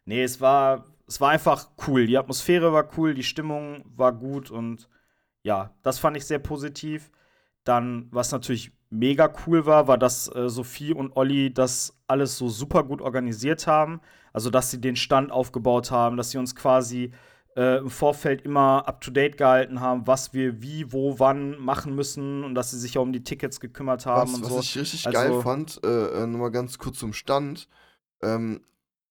Nee, es war, es war einfach cool. Die Atmosphäre war cool, die Stimmung war gut und ja, das fand ich sehr positiv. Dann, was natürlich mega cool war, war, dass äh, Sophie und Olli das alles so super gut organisiert haben. Also, dass sie den Stand aufgebaut haben, dass sie uns quasi äh, im Vorfeld immer up to date gehalten haben, was wir wie, wo, wann machen müssen und dass sie sich auch um die Tickets gekümmert haben Was, und was so. ich richtig Also- geil fand, äh, äh, nochmal ganz kurz zum Stand. Ähm,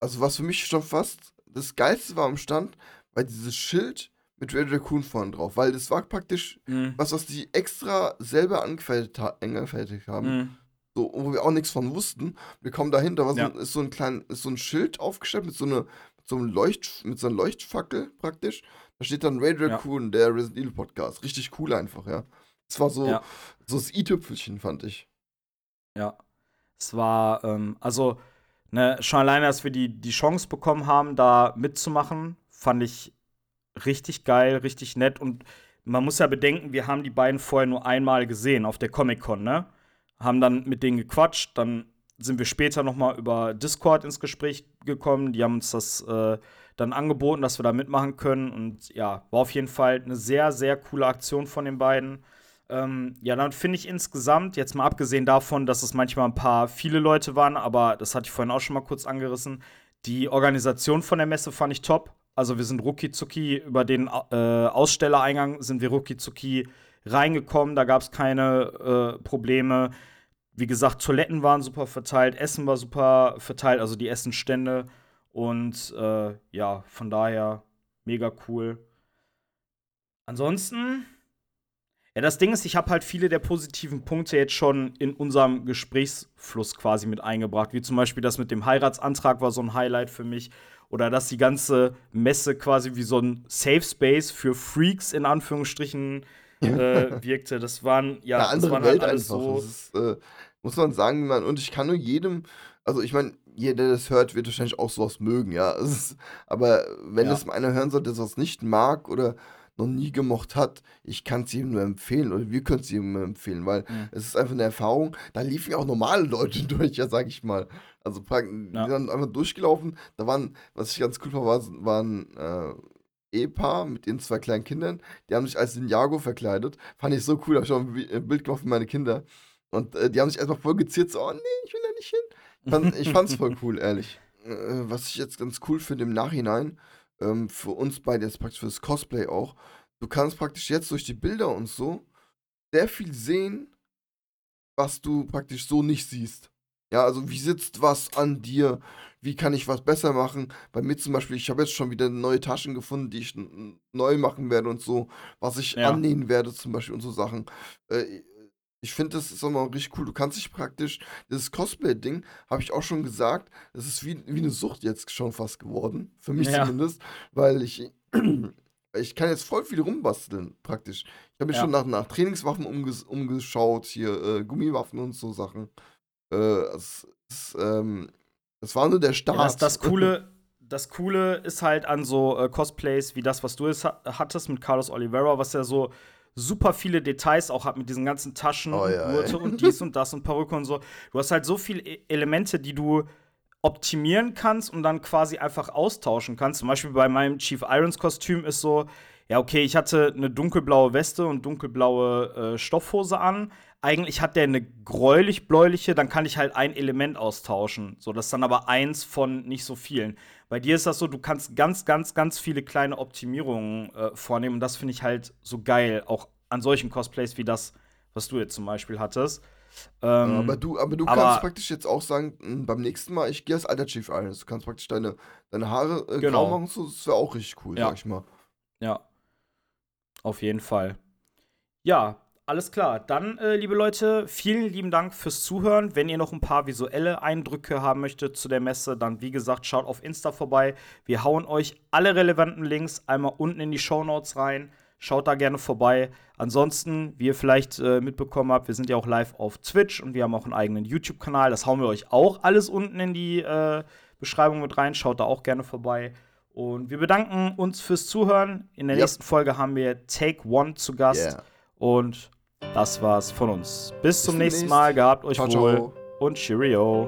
also was für mich schon fast das Geilste war am Stand, war dieses Schild mit Red Raccoon vorne drauf, weil das war praktisch Mhm. was, was die extra selber angefertigt, ha angefertigt haben. Mhm. So, wo wir auch nichts von wussten. Wir kommen dahinter, was Ja. ist so ein klein, ist so ein Schild aufgestellt mit so einer mit so einem Leucht, mit so einer Leuchtfackel praktisch. Da steht dann Red Ja. Raccoon, der Resident Evil Podcast. Richtig cool einfach, ja. Das war so, Ja. so das i-Tüpfelchen, fand ich. Ja. Es war, ähm, also, ne, schon alleine, dass wir die, die Chance bekommen haben, da mitzumachen, fand ich richtig geil, richtig nett. Und man muss ja bedenken, wir haben die beiden vorher nur einmal gesehen auf der Comic-Con, ne? Haben dann mit denen gequatscht, dann sind wir später noch mal über Discord ins Gespräch gekommen. Die haben uns das äh, dann angeboten, dass wir da mitmachen können. Und ja, war auf jeden Fall eine sehr, sehr coole Aktion von den beiden. Ähm, ja, dann finde ich insgesamt, jetzt mal abgesehen davon, dass es manchmal ein paar viele Leute waren, aber das hatte ich vorhin auch schon mal kurz angerissen, die Organisation von der Messe fand ich top. Also wir sind rucki über den äh, Ausstellereingang sind wir rucki reingekommen, da gab es keine äh, Probleme. Wie gesagt, Toiletten waren super verteilt, Essen war super verteilt, also die Essenstände. Und äh, ja, von daher mega cool. Ansonsten, ja, das Ding ist, ich habe halt viele der positiven Punkte jetzt schon in unserem Gesprächsfluss quasi mit eingebracht. Wie zum Beispiel das mit dem Heiratsantrag war so ein Highlight für mich. Oder dass die ganze Messe quasi wie so ein Safe Space für Freaks in Anführungsstrichen äh, wirkte. Das waren, ja, Eine das andere waren Welt halt alles einfach. so. Das ist, äh, muss man sagen, man, und ich kann nur jedem, also ich meine, jeder, der das hört, wird wahrscheinlich auch sowas mögen, ja. Ist, aber wenn Ja. das einer hören sollte, der sowas nicht mag oder noch nie gemocht hat, ich kann es jedem nur empfehlen oder wir können es jedem nur empfehlen, weil Mhm. es ist einfach eine Erfahrung. Da liefen ja auch normale Leute durch, ja, sag ich mal. Also die Ja. sind einfach durchgelaufen. Da waren, was ich ganz cool fand, war, waren äh, Ehepaar mit ihren zwei kleinen Kindern. Die haben sich als Ninjago verkleidet. Fand ich so cool. Habe ich auch ein Bi- ein Bild gemacht für meine Kinder. Und äh, die haben sich erstmal voll geziert, so, oh nee, ich will da nicht hin. Ich, fand, ich fand's voll cool, ehrlich. Äh, was ich jetzt ganz cool finde im Nachhinein, ähm, für uns beide, jetzt praktisch für das Cosplay auch, du kannst praktisch jetzt durch die Bilder und so sehr viel sehen, was du praktisch so nicht siehst. Ja, also wie sitzt was an dir? Wie kann ich was besser machen? Bei mir zum Beispiel, ich habe jetzt schon wieder neue Taschen gefunden, die ich neu machen werde und so, was ich Ja. annähen werde zum Beispiel und so Sachen. Äh, ich finde, das ist immer richtig cool. Du kannst dich praktisch, dieses Cosplay-Ding, habe ich auch schon gesagt, das ist wie, wie eine Sucht jetzt schon fast geworden. Für mich Ja. zumindest, weil ich, ich kann jetzt voll viel rumbasteln, praktisch. Ich habe mich Ja. schon nach, nach Trainingswaffen umges umgeschaut, hier äh, Gummiwaffen und so Sachen. Äh, es, es, ähm, es war nur der Start. Ja, das, das, Coole, das Coole ist halt an so äh, Cosplays wie das, was du jetzt ha hattest mit Carlos Oliveira, was ja so super viele Details auch hat mit diesen ganzen Taschen Oh und Gurte ey. und dies und das und Perücke und so. Du hast halt so viele E- Elemente, die du optimieren kannst und dann quasi einfach austauschen kannst. Zum Beispiel bei meinem Chief Irons Kostüm ist so, ja, okay, ich hatte eine dunkelblaue Weste und dunkelblaue äh, Stoffhose an. Eigentlich hat der eine gräulich-bläuliche, dann kann ich halt ein Element austauschen. So, das ist dann aber eins von nicht so vielen. Bei dir ist das so, du kannst ganz, ganz, ganz viele kleine Optimierungen äh, vornehmen. Und das finde ich halt so geil, auch an solchen Cosplays wie das, was du jetzt zum Beispiel hattest. Ähm, aber du, aber du aber- kannst praktisch jetzt auch sagen, mh, beim nächsten Mal, ich gehe als alter Chief Irons. Du kannst praktisch deine, deine Haare äh, Genau. grau machen, so, das wäre auch richtig cool, Ja. sag ich mal. Ja. Auf jeden Fall. Ja, alles klar. Dann, äh, liebe Leute, vielen lieben Dank fürs Zuhören. Wenn ihr noch ein paar visuelle Eindrücke haben möchtet zu der Messe, dann, wie gesagt, schaut auf Insta vorbei. Wir hauen euch alle relevanten Links einmal unten in die Show Notes rein. Schaut da gerne vorbei. Ansonsten, wie ihr vielleicht äh, mitbekommen habt, wir sind ja auch live auf Twitch und wir haben auch einen eigenen YouTube-Kanal. Das hauen wir euch auch alles unten in die äh, Beschreibung mit rein. Schaut da auch gerne vorbei. Und wir bedanken uns fürs Zuhören. In der Yep. nächsten Folge haben wir Take One zu Gast. Yeah. Und das war's von uns. Bis zum zum nächsten nächsten. Mal. Gehabt euch Ciao, wohl. ciao. Und Cheerio.